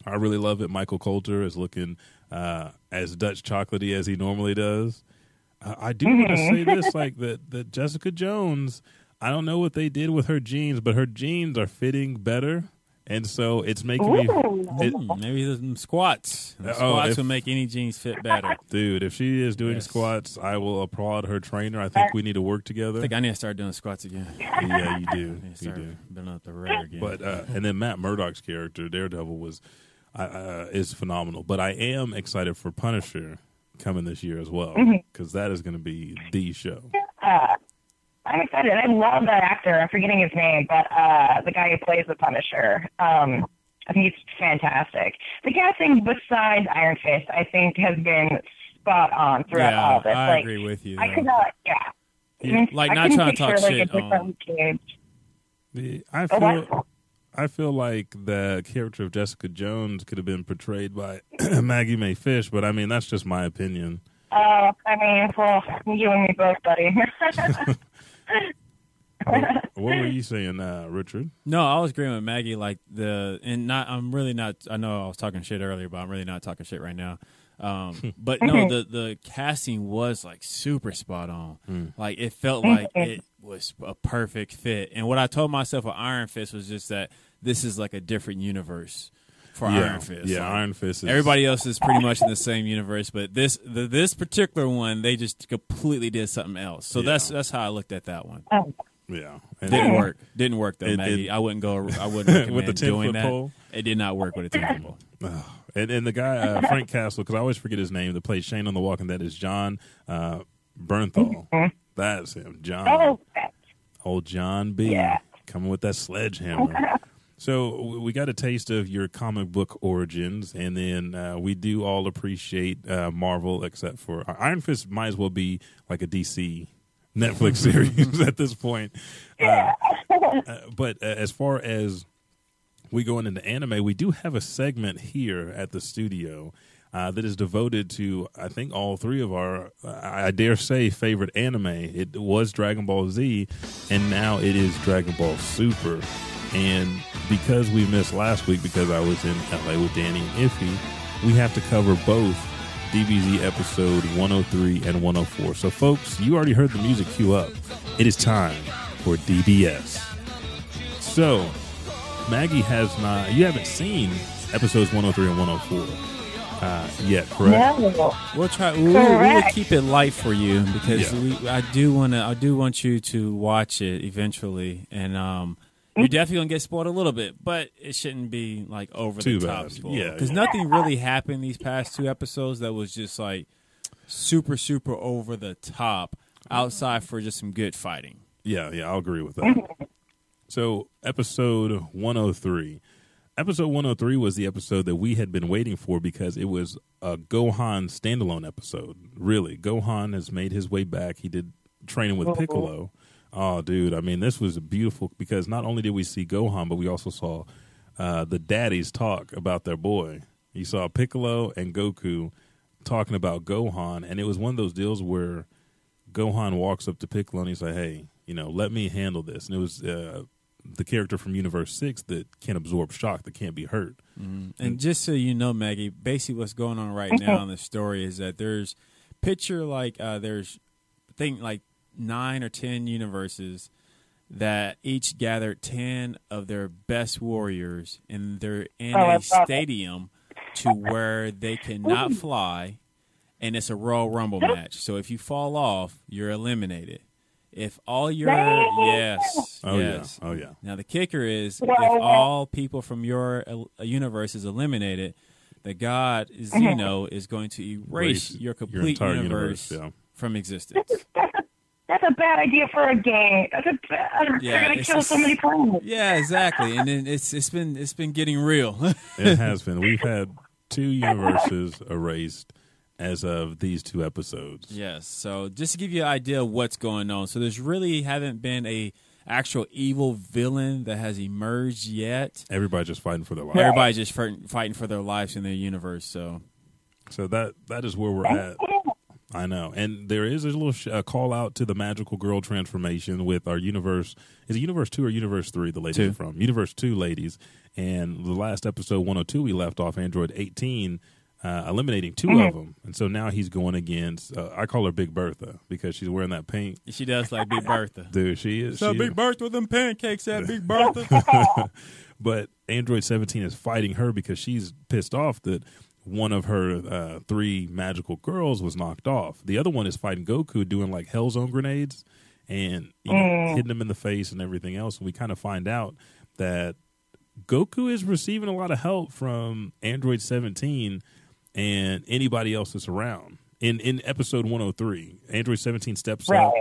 I really love it. Michael Colter is looking uh, as Dutch chocolatey as he normally does. Uh, I do want to say this, like that that Jessica Jones. I don't know what they did with her jeans, but her jeans are fitting better, and so it's making me. It, Hmm, maybe some squats. The Oh, squats if- will make any jeans fit better. Dude, if she is doing Yes. squats, I will applaud her trainer. I think we need to work together. I think I need to start doing squats again. yeah, you do, I need to you do. building up the rear again. But uh, and then Matt Murdock's character Daredevil was uh, uh, is phenomenal. But I am excited for Punisher coming this year as well because is going to be the show. I'm excited. I love that actor. I'm forgetting his name, but uh, the guy who plays the Punisher. Um, I think he's fantastic. The casting, besides Iron Fist, I think has been spot on throughout yeah, all of it. I like, agree with you. I could not. Yeah. Yeah, like I not trying to talk like, shit on- The, I Oh, feel? I feel like the character of Jessica Jones could have been portrayed by Maggie Mae Fish, but I mean that's just my opinion. Uh, I mean, well, you and me both, buddy. What, what were you saying, uh, Richard? No, I was agreeing with Maggie. Like the and not. I'm really not. I know I was talking shit earlier, but I'm really not talking shit right now. Um, but no, the the casting was like super spot on. Like it felt like it was a perfect fit. And what I told myself with Iron Fist was just that this is like a different universe for yeah, Iron Fist. yeah, Like, Iron Fist. Is, Everybody else is pretty much in the same universe, but this the, this particular one they just completely did something else. So Yeah. that's that's how I looked at that one. oh, yeah, and Didn't work. Didn't work though, It- Maggie. it- I wouldn't go. I wouldn't recommend With the 10 doing foot that. pole? It did not work with a ten foot pole. And, and the guy uh, Frank Castle, because I always forget his name, that plays Shane on The Walking Dead is John uh, Bernthal. That's him, John. oh, Old John B. Yeah. Coming with that sledgehammer. so we got a taste of your comic book origins, and then uh, we do all appreciate uh, Marvel, except for Iron Fist. Might as well be like a DC Netflix series at this point. Uh, uh, but uh, as far as we going into anime, we do have a segment here at the studio uh, that is devoted to, I think, all three of our, uh, I dare say, favorite anime. It was Dragon Ball Z, and now it is Dragon Ball Super. And because we missed last week because I was in LA with Danny and Ify, we have to cover both DBZ episode 103 and 104. So, folks, you already heard the music cue up. It is time for DBS. So, Maggie has not. You haven't seen episodes 103 and 104 uh, yet, correct? no. We'll try. We, we will keep it light for you because Yeah. we, I do want to. I do want you to watch it eventually, and um, you're definitely gonna get spoiled a little bit, but it shouldn't be like over Too the bad. top spoil. Yeah, because yeah. nothing really happened these past two episodes that was just like super, super over the top. Outside for just some good fighting. Yeah, yeah, I'll agree with that. so, episode 103. Episode 103 was the episode that we had been waiting for because it was a Gohan standalone episode. Really, Gohan has made his way back. He did training with uh-huh. Piccolo. Oh, dude, I mean, this was beautiful because not only did we see Gohan, but we also saw uh, the daddies talk about their boy. You saw Piccolo and Goku talking about Gohan, and it was one of those deals where Gohan walks up to Piccolo and he's like, "Hey, you know, let me handle this." And it was uh, the character from Universe Six that can't absorb shock, that can't be hurt. And just so you know, Maggie, basically what's going on right now in the story is that there's picture like uh, there's thing like nine or ten universes that each gathered ten of their best warriors and they're in Oh, I a saw that. stadium to where they cannot fly and it's a Royal Rumble match. So if you fall off, you're eliminated. If all your yes, Oh yes. yeah, oh yeah. Now the kicker is Wow. if all people from your uh, universe is eliminated, that God Zeno is going to erase Erase your your complete entire universe, universe, yeah. from existence. That's a bad idea for a game. That's a bad. Yeah, they're gonna it's kill so many planets. yeah, exactly. And then it's it's been it's been getting real. It has been. We've had two universes erased as of these two episodes. Yes. So just to give you an idea of what's going on, so there's really haven't been a actual evil villain that has emerged yet. Everybody's just fighting for their life. Everybody's just fighting fighting for their lives in their universe. So So that that is where we're at. I know, and there is a little sh- a call out to the magical girl transformation with our universe. Is it universe two or universe three? The ladies Two. are from universe two ladies, and the last episode one hundred two we left off Android eighteen. Uh, eliminating 2 of them, and so now he's going against. Uh, I call her Big Bertha because she's wearing that pink. she does like Big Bertha. Dude, she is. So she Big is- Bertha with them pancakes at Big Bertha. but Android 17 is fighting her because she's pissed off that one of her uh, three magical girls was knocked off. The other one is fighting Goku doing like Hellzone grenades and you know, hitting him in the face and everything else. And we kind of find out that Goku is receiving a lot of help from Android 17 and anybody else that's around. In in episode 103, Android 17 steps up,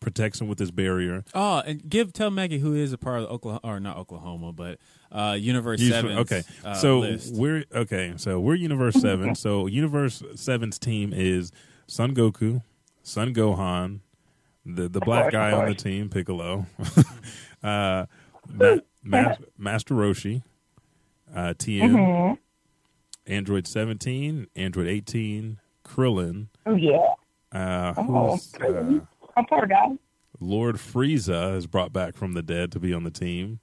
protects him with his barrier. oh, and give tell Maggie who is a part of Oklahoma or not Oklahoma, but uh, Universe Seven. Okay, uh, so list. we're okay. So we're Universe Seven. so Universe 7's team is Son Goku, Son Gohan, the the black guy on the team Piccolo, uh, Ma- Ma- Master Roshi, uh, Tien, Mm-hmm. Android 17, Android 18, Krillin, Oh yeah. uh, Oh, who's uh, Oh, poor guy. Lord Frieza is brought back from the dead to be on the team,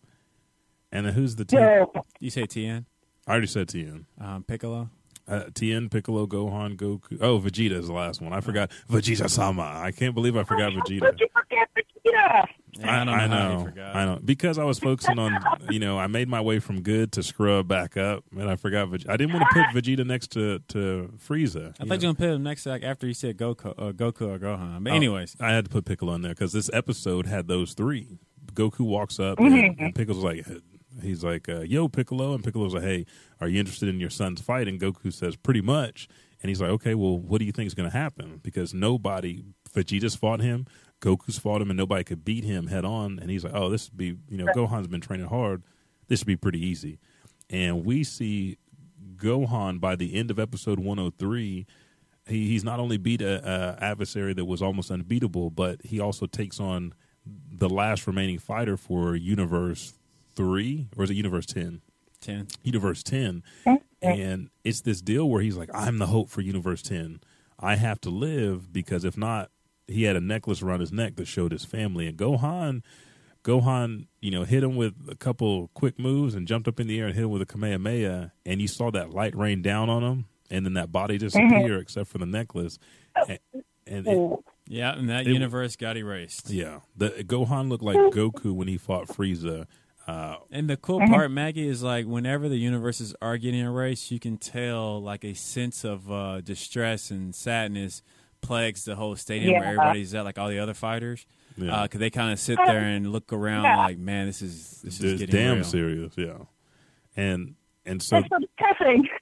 and then who's the team? Dope. you say Tien, I already said Tien. um, Piccolo. Uh, Tien, Piccolo, Gohan, Goku. Oh, Vegeta is the last one. I forgot Vegeta Sama. I can't believe I forgot Vegeta. Did you forget Vegeta? I, don't know. I know. I know, because I was focusing on, you know, I made my way from good to scrub back up, and I forgot. Veg- I didn't want to put Vegeta next to to Frieza. I you thought know. you were gonna put him next like after you said Goku, uh, Goku or Gohan. But Oh, anyways, I had to put Piccolo in there because this episode had those three. Goku walks up and, and Piccolo's like, he's like, uh, "Yo, Piccolo," and Piccolo's like, "Hey, are you interested in your son's fight?" And Goku says, "Pretty much." And he's like, "Okay, well, what do you think is going to happen?" Because nobody, Vegeta's fought him, Goku's fought him, and nobody could beat him head on. And he's like, "Oh, this would be, you know, Gohan's been training hard. This would be pretty easy." And we see Gohan by the end of episode 103 he, he's not only beat a, a adversary that was almost unbeatable, but he also takes on the last remaining fighter for Universe Three, or is it Universe Ten? ten. Universe Ten, and it's this deal where he's like, "I'm the hope for Universe Ten. I have to live because if not, he had a necklace around his neck that showed his family." And Gohan, Gohan, you know, hit him with a couple quick moves and jumped up in the air and hit him with a Kamehameha, and you saw that light rain down on him, and then that body mhm. disappear except for the necklace, and, and it, Oh, Yeah, and that It- universe got erased. yeah, the Gohan looked like Goku when he fought Frieza. Uh, And the cool part, Maggie, is like whenever the universes are getting erased, you can tell like a sense of uh, distress and sadness plagues the whole stadium where everybody's at, like all the other fighters, because Yeah. they kind of sit there and look around Yeah. like, man, this is this is it's getting damn real. serious, yeah, and and so That's so depressing.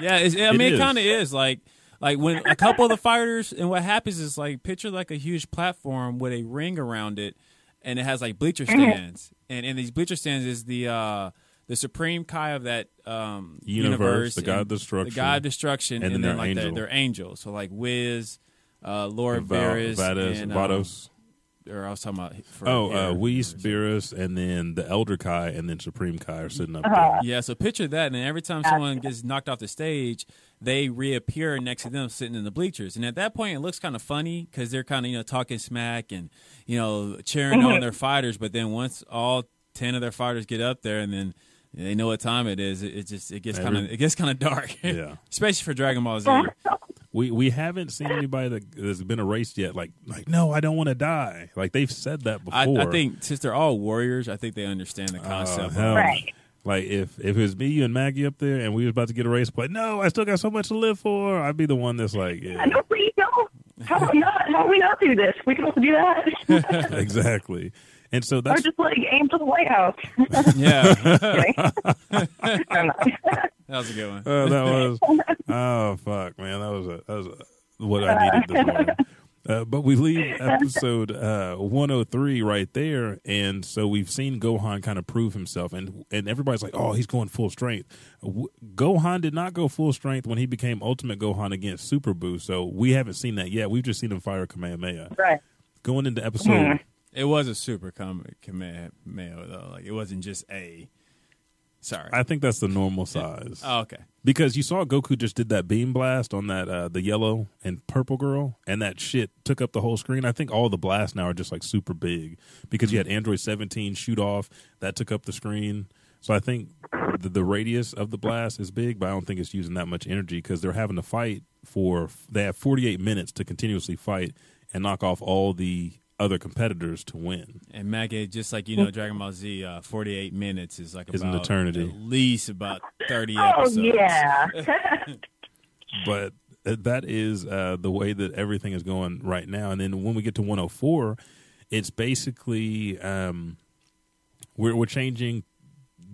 Yeah, it's, I It mean, it, is. kind of is like like when a couple of the fighters and what happens is like picture like a huge platform with a ring around it, and it has like bleacher stands, and in these bleacher stands is the uh the supreme Kai of that um Universe, the god of destruction. the god of destruction, And and, then then, their like angel. their, their angels. So like Whis, uh, Lord Beerus, Vados, and um, Vados. Or I was talking about for oh, air uh, Whis, universe. Beerus, and then the Elder Kai, and then Supreme Kai are sitting up Uh-huh. Yeah, so picture that, and every time someone gets knocked off the stage, they reappear next to them sitting in the bleachers. And at that point, it looks kind of funny because they're kind of you know talking smack and you know cheering on their fighters. But then once all ten of their fighters get up there, and then they know what time it is, it, it just it gets kind of it gets kind of dark. Yeah. especially for Dragon Ball Z. there. We we haven't seen anybody that has been erased yet. Like like no, I don't want to die. Like they've said that before. I think since they're all warriors, I think they understand the Oh, concept. hell. Right. Like if if it was me, you, and Maggie up there, and we was about to get erased, but no, I still got so much to live for. I'd be the one that's like, yeah, I know we don't. How do we not? How do we not do this? We can also do that, exactly. And so or that's just like aim for the White House. yeah, Kidding. I'm not. That was a good one. Uh, that was oh fuck, man. That was a, that was a, what I needed this morning. Uh, but we leave episode uh, 103 right there, and so we've seen Gohan kind of prove himself, and and everybody's like, "Oh, he's going full strength." W- Gohan did not go full strength when he became Ultimate Gohan against Super Buu, so we haven't seen that yet. We've just seen him fire Kamehameha. Right. Going into episode, It was a super com- Kamehameha though. Like it wasn't just a. Sorry. I think that's the normal size. oh, okay. Because you saw Goku just did that beam blast on that uh, the yellow and purple girl, and that shit took up the whole screen. I think all the blasts now are just like super big because you had Android 17 shoot off that took up the screen. So I think the, the radius of the blast is big, but I don't think it's using that much energy because they're having to fight for they have 48 minutes to continuously fight and knock off all the other competitors to win. And Maggie, just like you know, Dragon Ball Z, uh, forty-eight minutes is like Is an eternity. At least about thirty Oh episodes. Oh yeah. but that is uh, the way that everything is going right now. And then when we get to 104, it's basically um, we're we're changing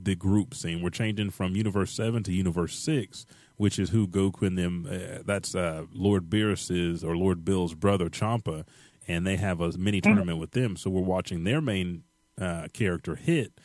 the group scene. We're changing from Universe Seven to Universe Six, which is who Goku and them. Uh, that's uh, Lord Beerus's or Lord Bill's brother Champa, and they have a mini tournament with them. So we're watching their main uh, character hit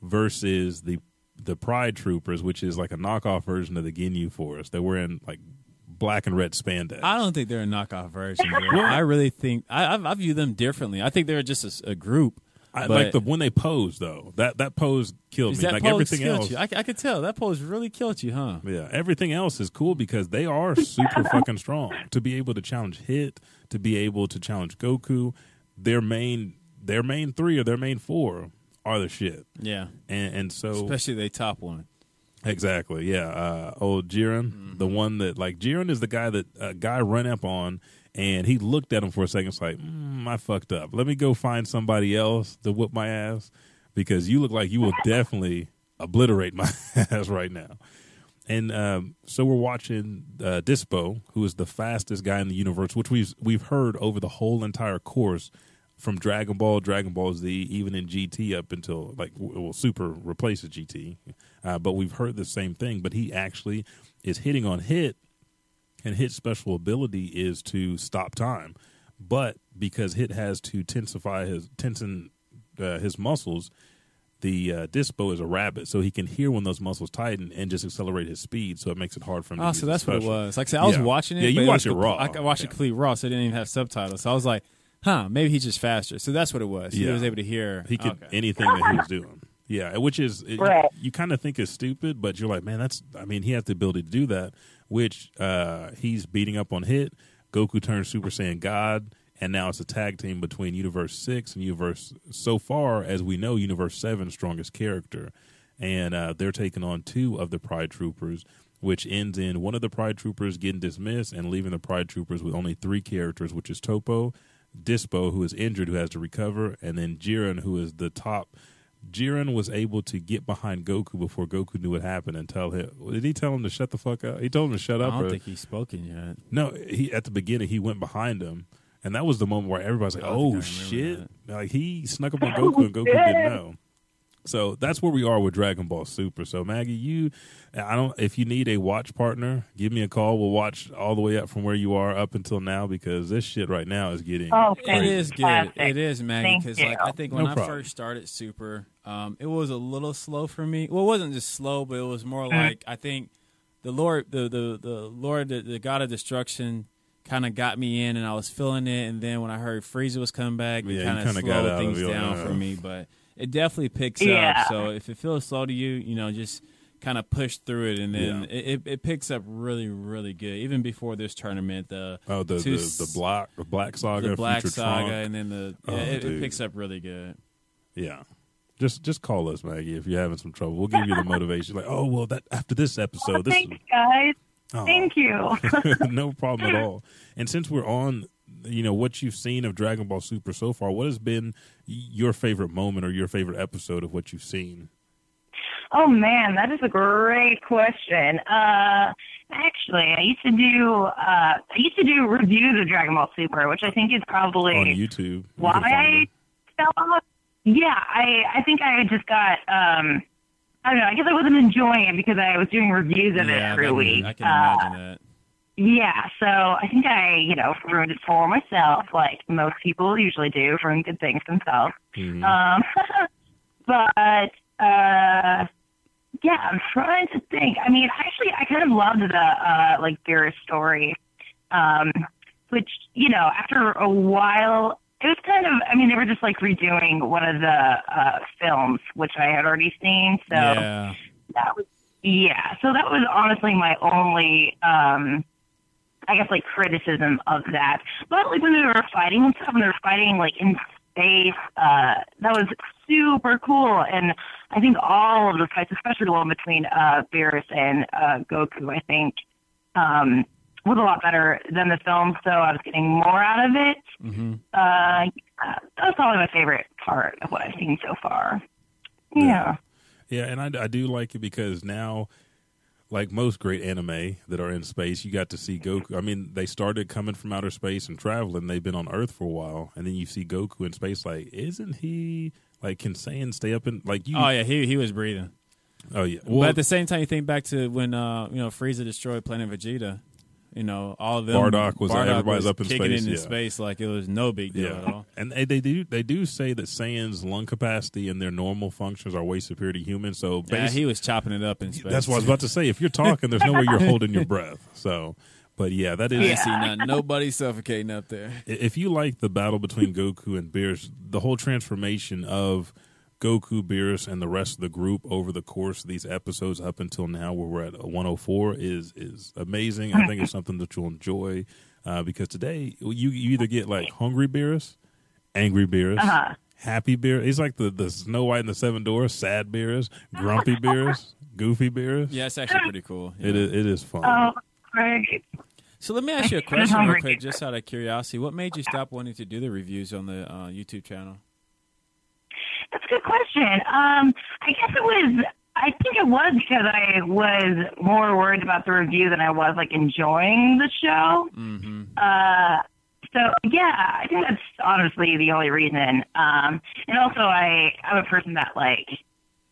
versus the the Pride Troopers, which is like a knockoff version of the Ginyu Force. They're wearing like black and red spandex. I don't think they're a knockoff version. dude. I really think I, I, I view them differently. I think they're just a group. I, but- like the when they pose though. That that pose killed me. that Like pose everything killed else. you? I could tell that pose really killed you, huh? Yeah, everything else is cool because they are super fucking strong. To be able to challenge Hit, to be able to challenge Goku, their main their main three or their main four are the shit. Yeah, And and so especially they top one. exactly, yeah. Uh, old Jiren, Mm-hmm. the one that like Jiren is the guy that a guy ran up on. And he looked at him for a second. It's like, mm, I fucked up. Let me go find somebody else to whoop my ass because you look like you will definitely obliterate my ass right now. And um, so we're watching uh, Dispo, who is the fastest guy in the universe, which we've we've heard over the whole entire course from Dragon Ball, Dragon Ball Z, even in GT up until like well, Super replaces GT. Uh, but we've heard the same thing. But he actually is hitting on hit, and hit special ability is to stop time. But because hit has to tensify his tension uh, his muscles, the uh, Dispo is a rabbit, so he can hear when those muscles tighten and just accelerate his speed. So it makes it hard for him. to Oh, use so his that's what it was. Like I said, I was Yeah. watching it. Yeah, you but watch was it raw. I watched it Yeah. complete raw, so it didn't even have subtitles. So I was like, huh, maybe he's just faster. So that's what it was. He was able to hear. He could okay. anything that he was doing. Yeah, which is it, Right. you, kind of think is stupid, but you're like, man, that's. I mean, he has the ability to do that. Which uh, he's beating up on Hit. Goku turns Super Saiyan God, and now it's a tag team between Universe Six and Universe. So far as we know, Universe Seven's strongest character, and uh, they're taking on two of the Pride Troopers. Which ends in one of the Pride Troopers getting dismissed and leaving the Pride Troopers with only three characters, which is Toppo, Dispo, who is injured, who has to recover, and then Jiren, who is the top. Jiren was able to get behind Goku before Goku knew what happened and tell him. Did he tell him to shut the fuck up? He told him to shut up. I don't or- think he's spoken yet. no, he at the beginning he went behind him, and that was the moment where everybody's like, I think I "Oh remember shit!" Like he snuck up on Goku, and Goku didn't know. So that's where we are with Dragon Ball Super. So Maggie, you, I don't. If you need a watch partner, give me a call. We'll watch all the way up from where you are up until now because this shit right now is getting. Oh, It is good. fantastic. It is, Maggie. Because like I think No when I problem. first started Super, um, it was a little slow for me. Well, it wasn't just slow, but it was more Mm. like I think the Lord, the the the Lord, the, the God of Destruction, kind of got me in, and I was feeling it. And then when I heard Frieza was coming back, it you kind of got slowed things down yeah. for me. But it definitely picks Yeah. up. So if it feels slow to you, you know, just kind of push through it, and then Yeah. it, it, it picks up really, really good. Even before this tournament, the Oh, the two the, s- the black the Black Saga, the Black Future Saga, Trunk. and then the Oh, yeah, it, it picks up really good. Yeah. Just just call us, Maggie, if you're having some trouble. We'll give you the motivation. Like, oh well, that after this episode, Oh, this thanks, guys. Oh. Thank you. no problem at all. And since we're on, you know, what you've seen of Dragon Ball Super so far, what has been your favorite moment or your favorite episode of what you've seen? Oh man, that is a great question. Uh, actually, I used to do uh, I used to do reviews of Dragon Ball Super, which I think is probably On YouTube. You why I fell off. Yeah, I I think I just got um I don't know. I guess I wasn't enjoying it because I was doing reviews of it yeah, every I can, week. I can Uh, imagine that. Yeah, so I think I, you know, ruined it for myself, like most people usually do, ruin good things themselves. Mhm. Um, but uh, yeah, I'm trying to think. I mean, actually, I kind of loved the uh, like Beerus story, um, which you know, after a while, it was kind of. I mean, they were just like redoing one of the uh, films, which I had already seen. So yeah. that was yeah. So that was honestly my only. um I guess like criticism of that. But like when they were fighting and stuff, and they were fighting like in space, uh, that was super cool. And I think all of the fights, especially the one between uh, Beerus and uh, Goku, I think um, was a lot better than the film. So I was getting more out of it. hmm Uh, that's probably my favorite part of what I've seen so far. Yeah. Yeah, and I, I do like it because now, like most great anime that are in space, you got to see Goku. I mean, they started coming from outer space and traveling. They've been on Earth for a while, and then you see Goku in space. Like, isn't he like can Saiyan stay up in like you? Oh yeah, he he was breathing. oh yeah. but at the same time, you think back to when uh, you know Frieza destroyed Planet Vegeta. You know, all of them. Bardock was- uh, everybody's up in kicking space, it in yeah. space like it was no big deal at Yeah, all. and they, they do they do say that Saiyan's lung capacity and their normal functions are way superior to humans. So Yeah, he was chopping it up in space. that's what I was about to say. If you're talking, there's no way you're holding your breath. So, but yeah, that I is ain't. Nobody suffocating up there. if you like the battle between Goku and Beerus, the whole transformation of Goku, Beerus, and the rest of the group over the course of these episodes up until now, where we're at 104, is is amazing. I think it's something that you'll enjoy uh, because today you you either get like hungry Beerus, angry Beerus. Uh-huh. Happy Beerus. He's like the, the Snow White and the Seven Doors, Sad Beerus, grumpy Beerus, goofy Beerus. Yeah, it's actually pretty cool. It Yeah. is. It is fun. Oh, great. So let me ask you a question real quick, just out of curiosity. What made you stop wanting to do the reviews on the uh, YouTube channel? That's a good question. Um, I guess it was. I think it was because I was more worried about the review than I was like enjoying the show. Mm-hmm. Uh, so yeah, I think that's honestly the only reason. Um, and also I I'm a person that like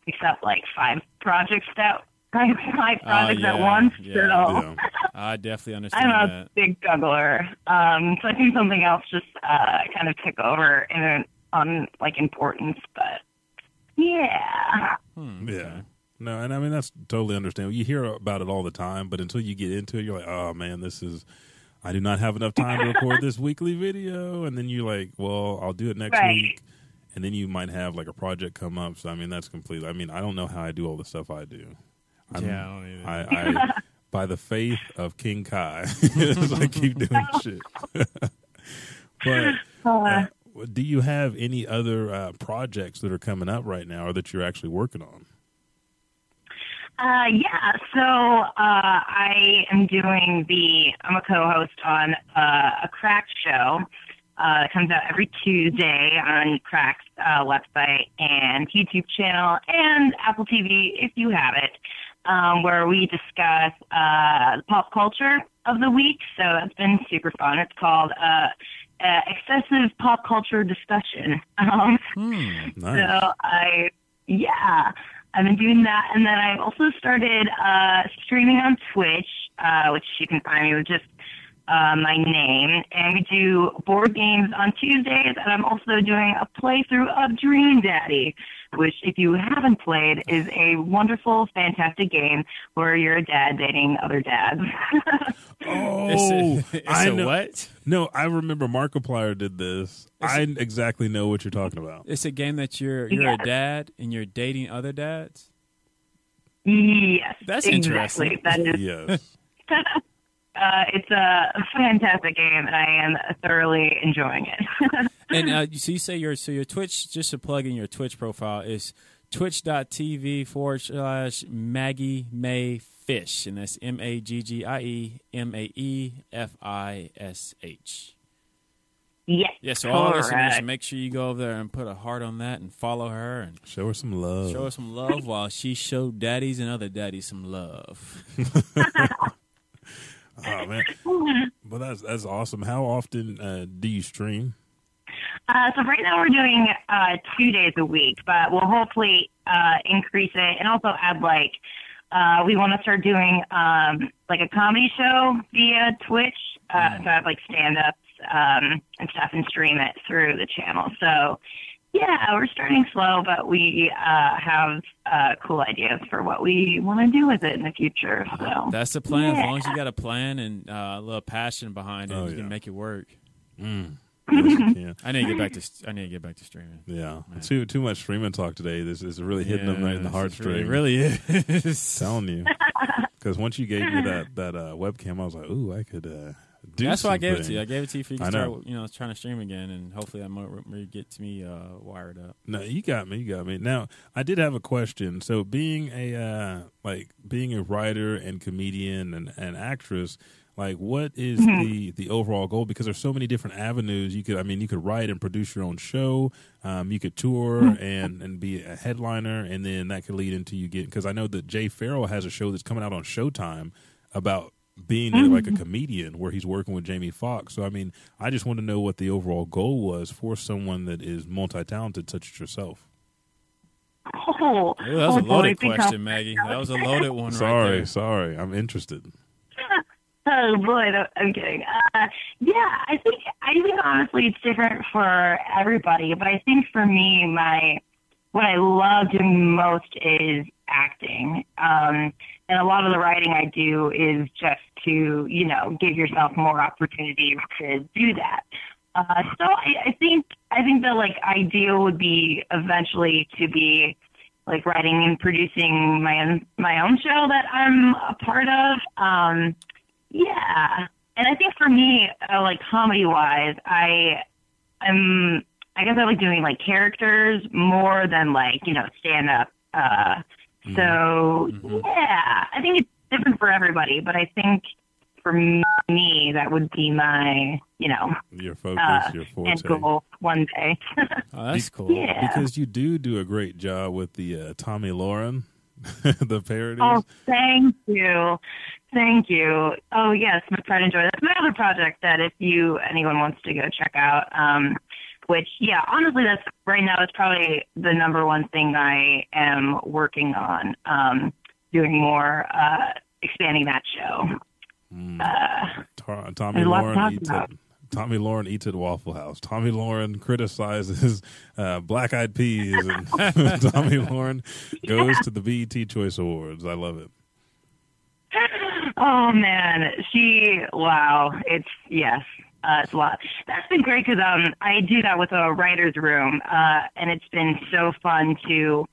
picks up like five projects that five projects at yeah, once. yeah. So Yeah. I definitely understand I'm a that. big juggler. Um, so I think something else just uh, kind of took over in on like importance. But yeah. Hmm, Yeah. No, and I mean that's totally understandable. You hear about it all the time, but until you get into it, you're like, "Oh man, this is I do not have enough time to record this weekly video." And then you're like, "Well, I'll do it next Right. week." And then you might have like a project come up. So I mean, that's completely. I mean, I don't know how I do all the stuff I do. I'm, Yeah, I don't either. I, I by the faith of King Kai, I keep doing shit. but uh, do you have any other uh, projects that are coming up right now, or that you're actually working on? Uh, yeah, so uh, I am doing the, I'm a co host on uh, a crack show. Uh, it comes out every Tuesday on Crack's uh, website and YouTube channel and Apple TV if you have it, um, where we discuss uh, pop culture of the week. So that's been super fun. It's called uh, Excessive Pop Culture Discussion. Um, Hmm. Nice. so I, yeah, I've been doing that, and then I've also started uh, streaming on Twitch, uh, which you can find me with just uh, my name. And we do board games on Tuesdays, and I'm also doing a playthrough of Dream Daddy, which, if you haven't played, is a wonderful, fantastic game where you're a dad dating other dads. Oh, It's a, oh, it's I a know. what? No, I remember Markiplier did this. I exactly know what you're talking about. It's a game that you're you're Yes. a dad and you're dating other dads. yes, That's exactly. interesting. That is Yes. Uh, it's a fantastic game, and I am thoroughly enjoying it. And uh, so you say your so your Twitch just to plug in your Twitch profile is twitch.tv forward slash Maggie Mae Fish, and that's M A G G I E M A E F I S H. yes. Yeah, so all listeners, correct. make sure you go over there and put a heart on that and follow her and Show her some love. show her some love while she showed daddies and other daddies some love. Oh man. Well, that's that's awesome. How often uh, do you stream? Uh, so right now we're doing uh, two days a week, but we'll hopefully uh, increase it and also add like uh, we want to start doing um, like a comedy show via Twitch. Uh, so I have like stand ups um, and stuff and stream it through the channel. So yeah, we're starting slow, but we uh, have uh, cool ideas for what we want to do with it in the future. So That's the plan. As long as you got a plan and uh, a little passion behind it, Oh, you yeah. can make it work. Mm. Yes. I need to get back to I need to get back to streaming. Yeah, Man. too too much streaming talk today. This is really hitting them right in the Yes, it's heartstring. really- It really is. telling you. Because once you gave me that that uh, webcam, I was like, "Ooh, I could uh, do." That's why I gave it to you. I gave it to you for you to I know. start, you know, trying to stream again, and hopefully that might re- get to me uh, wired up. No, you got me. You got me. Now, I did have a question. So, being a uh, like being a writer and comedian and, and actress, like, what is the the overall goal? Because there's so many different avenues. You could, I mean, you could write and produce your own show. Um, you could tour and and be a headliner, and then that could lead into you getting. Because I know that Jay Pharoah has a show that's coming out on Showtime about being a, like a comedian where he's working with Jamie Foxx. So I mean, I just want to know what the overall goal was for someone that is multi-talented such as yourself. oh, Ooh, that was oh a loaded big question, Maggie. That was a loaded one. right sorry, there. sorry, I'm interested. Oh boy, that, I'm kidding. Uh, yeah, I think I think honestly it's different for everybody, but I think for me, my what I love doing most is acting. Um, and a lot of the writing I do is just to you know give yourself more opportunities to do that. Uh, so I, I think I think the like ideal would be eventually to be like writing and producing my own my own show that I'm a part of. Um, yeah, and I think for me, uh, like comedy wise, I I'm I guess I like doing like characters more than like you know stand up. Uh, so yeah, I think it's different for everybody, but I think for me that would be my you know Your focus, uh, your end forte. goal one day. Oh, that's cool. yeah. Because you do do a great job with the uh, Tomi Lahren, the parodies. Oh, thank you. Thank you. Oh, yes, my pride and joy. That's my other project that if you anyone wants to go check out. Um, which, yeah, honestly, that's right now is probably the number one thing I am working on. Um, doing more, uh, expanding that show. Mm. Uh, Tommy There's a lot to Lahren eats about. at Tomi Lahren eats at Waffle House. Tomi Lahren criticizes uh, Black Eyed Peas, and Tomi Lahren goes to the BET Choice Awards. I love it. oh man, she wow, it's yes. Uh, it's a lot. That's been great because um, I do that with a writer's room, uh, and it's been so fun to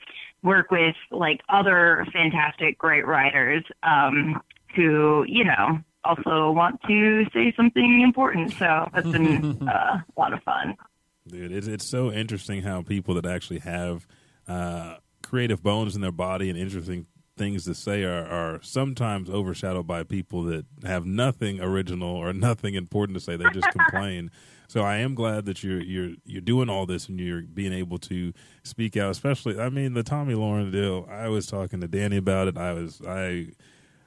work with like other fantastic, great writers um, who, you know, also want to say something important. So that's been uh, a lot of fun. Dude, it's it's so interesting how people that actually have uh, creative bones in their body and interesting things to say are, are sometimes overshadowed by people that have nothing original or nothing important to say. They just complain. So I am glad that you're you're you're doing all this and you're being able to speak out. Especially, I mean, the Tomi Lahren deal. I was talking to Danny about it. I was I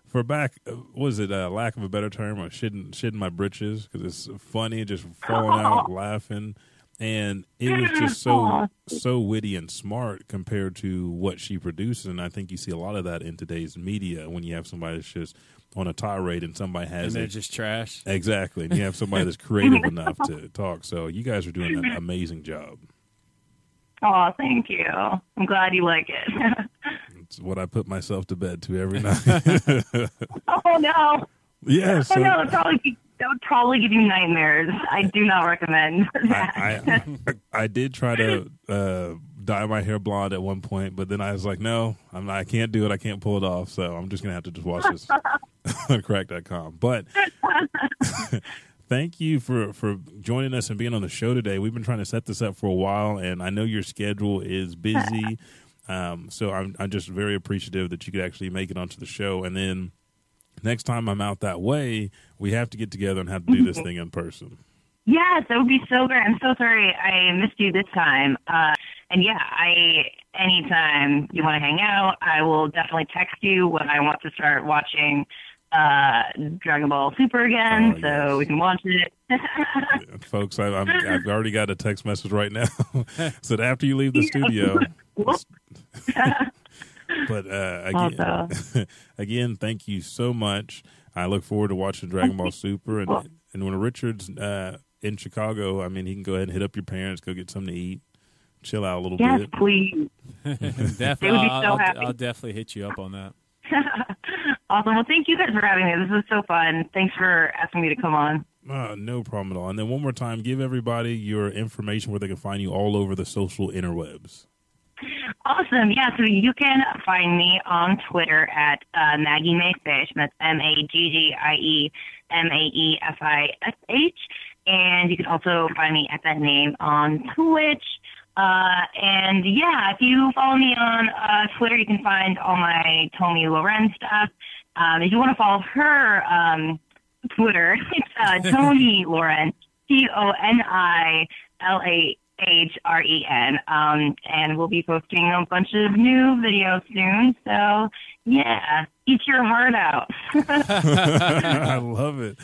for back was it uh, lack of a better term or shitting shitting my britches because it's funny just falling out laughing and it was just so so witty and smart compared to what she produces and i think you see a lot of that in today's media when you have somebody that's just on a tirade and somebody And has they're a, just trash. exactly and you have somebody that's creative enough to talk so you guys are doing an amazing job Oh, thank you. I'm glad you like it. it's what i put myself to bed to every night oh no. yeah Oh no, that probably be- that would probably give you nightmares. I do not recommend that. I, I I did try to uh, dye my hair blonde at one point, but then I was like, no, I'm not, I can't do it. I can't pull it off. So I'm just gonna have to just watch this on crack.com. But thank you for for joining us and being on the show today. We've been trying to set this up for a while, and I know your schedule is busy. Um, so I'm I'm just very appreciative that you could actually make it onto the show, and then. Next time I'm out that way, we have to get together and have to do this thing in person. Yes, that would be so great. I'm so sorry I missed you this time. Uh, and yeah, I anytime you want to hang out, I will definitely text you when I want to start watching uh, Dragon Ball Super again, Oh, so yes. we can watch it. Folks, I, I'm, I've already got a text message right now. Said after you leave the studio. Whoop. But uh, again, again, thank you so much. I look forward to watching Dragon Ball Super, and and when Richard's uh, in Chicago, I mean, he can go ahead and hit up your parents, go get something to eat, chill out a little yes, bit. please. definitely, would be I'll, so I'll- happy. I'll definitely hit you up on that. awesome. Well, thank you guys for having me. This was so fun. Thanks for asking me to come on. Uh, no problem at all. And then one more time, give everybody your information where they can find you all over the social interwebs. Awesome. Yeah, so you can find me on Twitter at uh, Maggie Mae Fish. That's M A G G I E M A E F I S H. And you can also find me at that name on Twitch. Uh, and yeah, if you follow me on uh, Twitter, you can find all my Tomi Lahren stuff. Um, if you want to follow her um, Twitter, it's uh, Toni Lahren, T O N I L A H R E N. Um, and we'll be posting a bunch of new videos soon. So yeah, eat your heart out. I love it.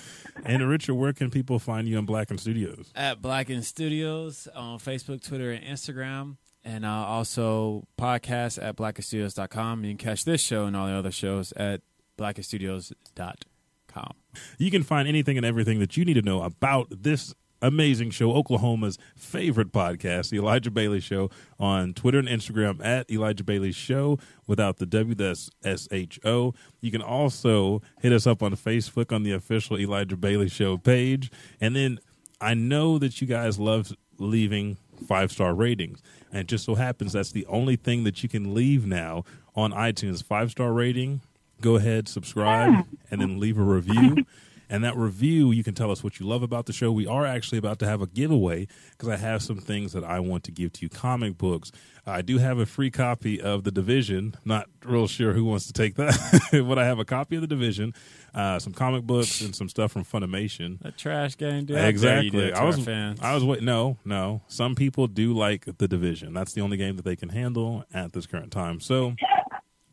And Richard, where can people find you on Blacken Studios? At Blacken Studios on Facebook, Twitter, and Instagram. And uh, also podcast at blackenstudios.com. You can catch this show and all the other shows at blackenstudios.com. You can find anything and everything that you need to know about this amazing show, Oklahoma's favorite podcast, The Elijah Bailey Show, on Twitter and Instagram at Elijah Bailey Show without the W, that's S H O. You can also hit us up on Facebook on the official Elijah Bailey Show page. And then I know that you guys love leaving five star ratings. And it just so happens that's the only thing that you can leave now on iTunes. Five star rating. Go ahead, subscribe, and then leave a review. And that review, you can tell us what you love about the show. We are actually about to have a giveaway because I have some things that I want to give to you. Comic books. I do have a free copy of The Division. Not real sure who wants to take that, but I have a copy of The Division, uh, some comic books, and some stuff from Funimation. A trash game, dude. How dare you do Exactly. to I was fans. I was wait no, no. Some people do like the division. That's the only game that they can handle at this current time. So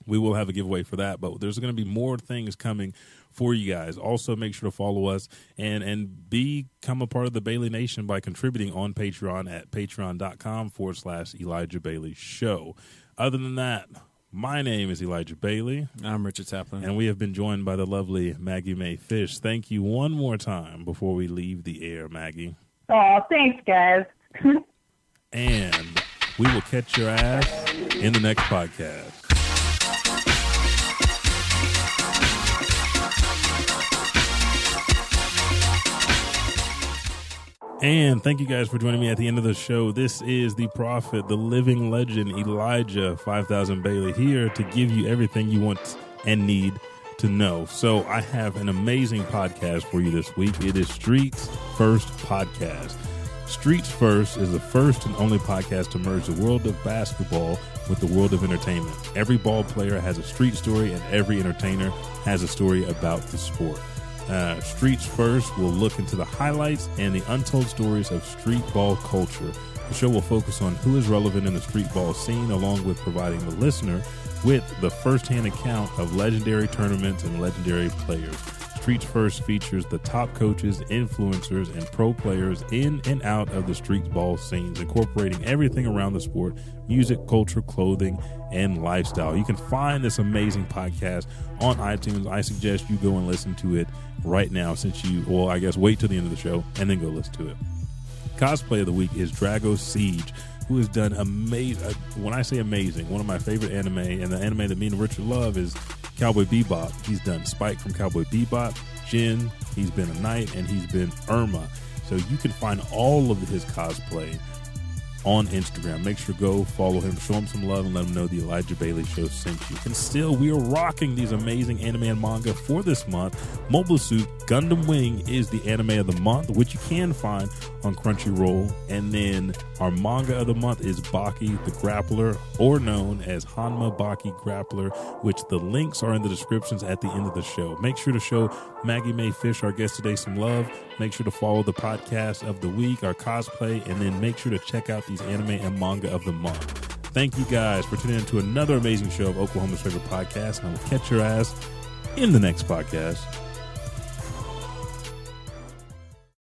we will have a giveaway for that, but there's going to be more things coming for you guys. Also make sure to follow us and and become a part of the Bailey Nation by contributing on Patreon at patreon.com forward slash Elijah Bailey Show. Other than that, my name is Elijah Bailey. I'm Richard Taplin. And we have been joined by the lovely Maggie Mae Fish. Thank you one more time before we leave the air, Maggie. Oh, thanks, guys. And we will catch your ass in the next podcast. And thank you guys for joining me at the end of the show. This is the prophet, the living legend, Elijah 5000 Bailey, here to give you everything you want and need to know. So, I have an amazing podcast for you this week. It is Streets First Podcast. Streets First is the first and only podcast to merge the world of basketball with the world of entertainment. Every ball player has a street story, and every entertainer has a story about the sport. Uh, Streets First will look into the highlights and the untold stories of street ball culture. The show will focus on who is relevant in the street ball scene, along with providing the listener with the firsthand account of legendary tournaments and legendary players. Streets First features the top coaches, influencers, and pro players in and out of the street ball scenes, incorporating everything around the sport music, culture, clothing, and lifestyle. You can find this amazing podcast on iTunes. I suggest you go and listen to it right now, since you, well, I guess wait till the end of the show and then go listen to it. Cosplay of the week is Drago Siege, who has done amazing. Uh, when I say amazing, one of my favorite anime, and the anime that me and Richard love is Cowboy Bebop. He's done Spike from Cowboy Bebop, Jin, he's been a knight, and he's been Irma. So you can find all of his cosplay on Instagram. Make sure to go follow him, show him some love, and let him know the Elijah Bailey Show sent you. And still, we are rocking these amazing anime and manga for this month. Mobile Suit Gundam Wing is the anime of the month, which you can find on Crunchyroll. And then our manga of the month is Baki the Grappler, or known as Hanma Baki Grappler, which the links are in the descriptions at the end of the show. Make sure to show Maggie Mae Fish, our guest today, some love. Make sure to follow the podcast of the week, our cosplay, and then make sure to check out these anime and manga of the month. Thank you guys for tuning in to another amazing show of Oklahoma's favorite podcast, and I will catch your ass in the next podcast.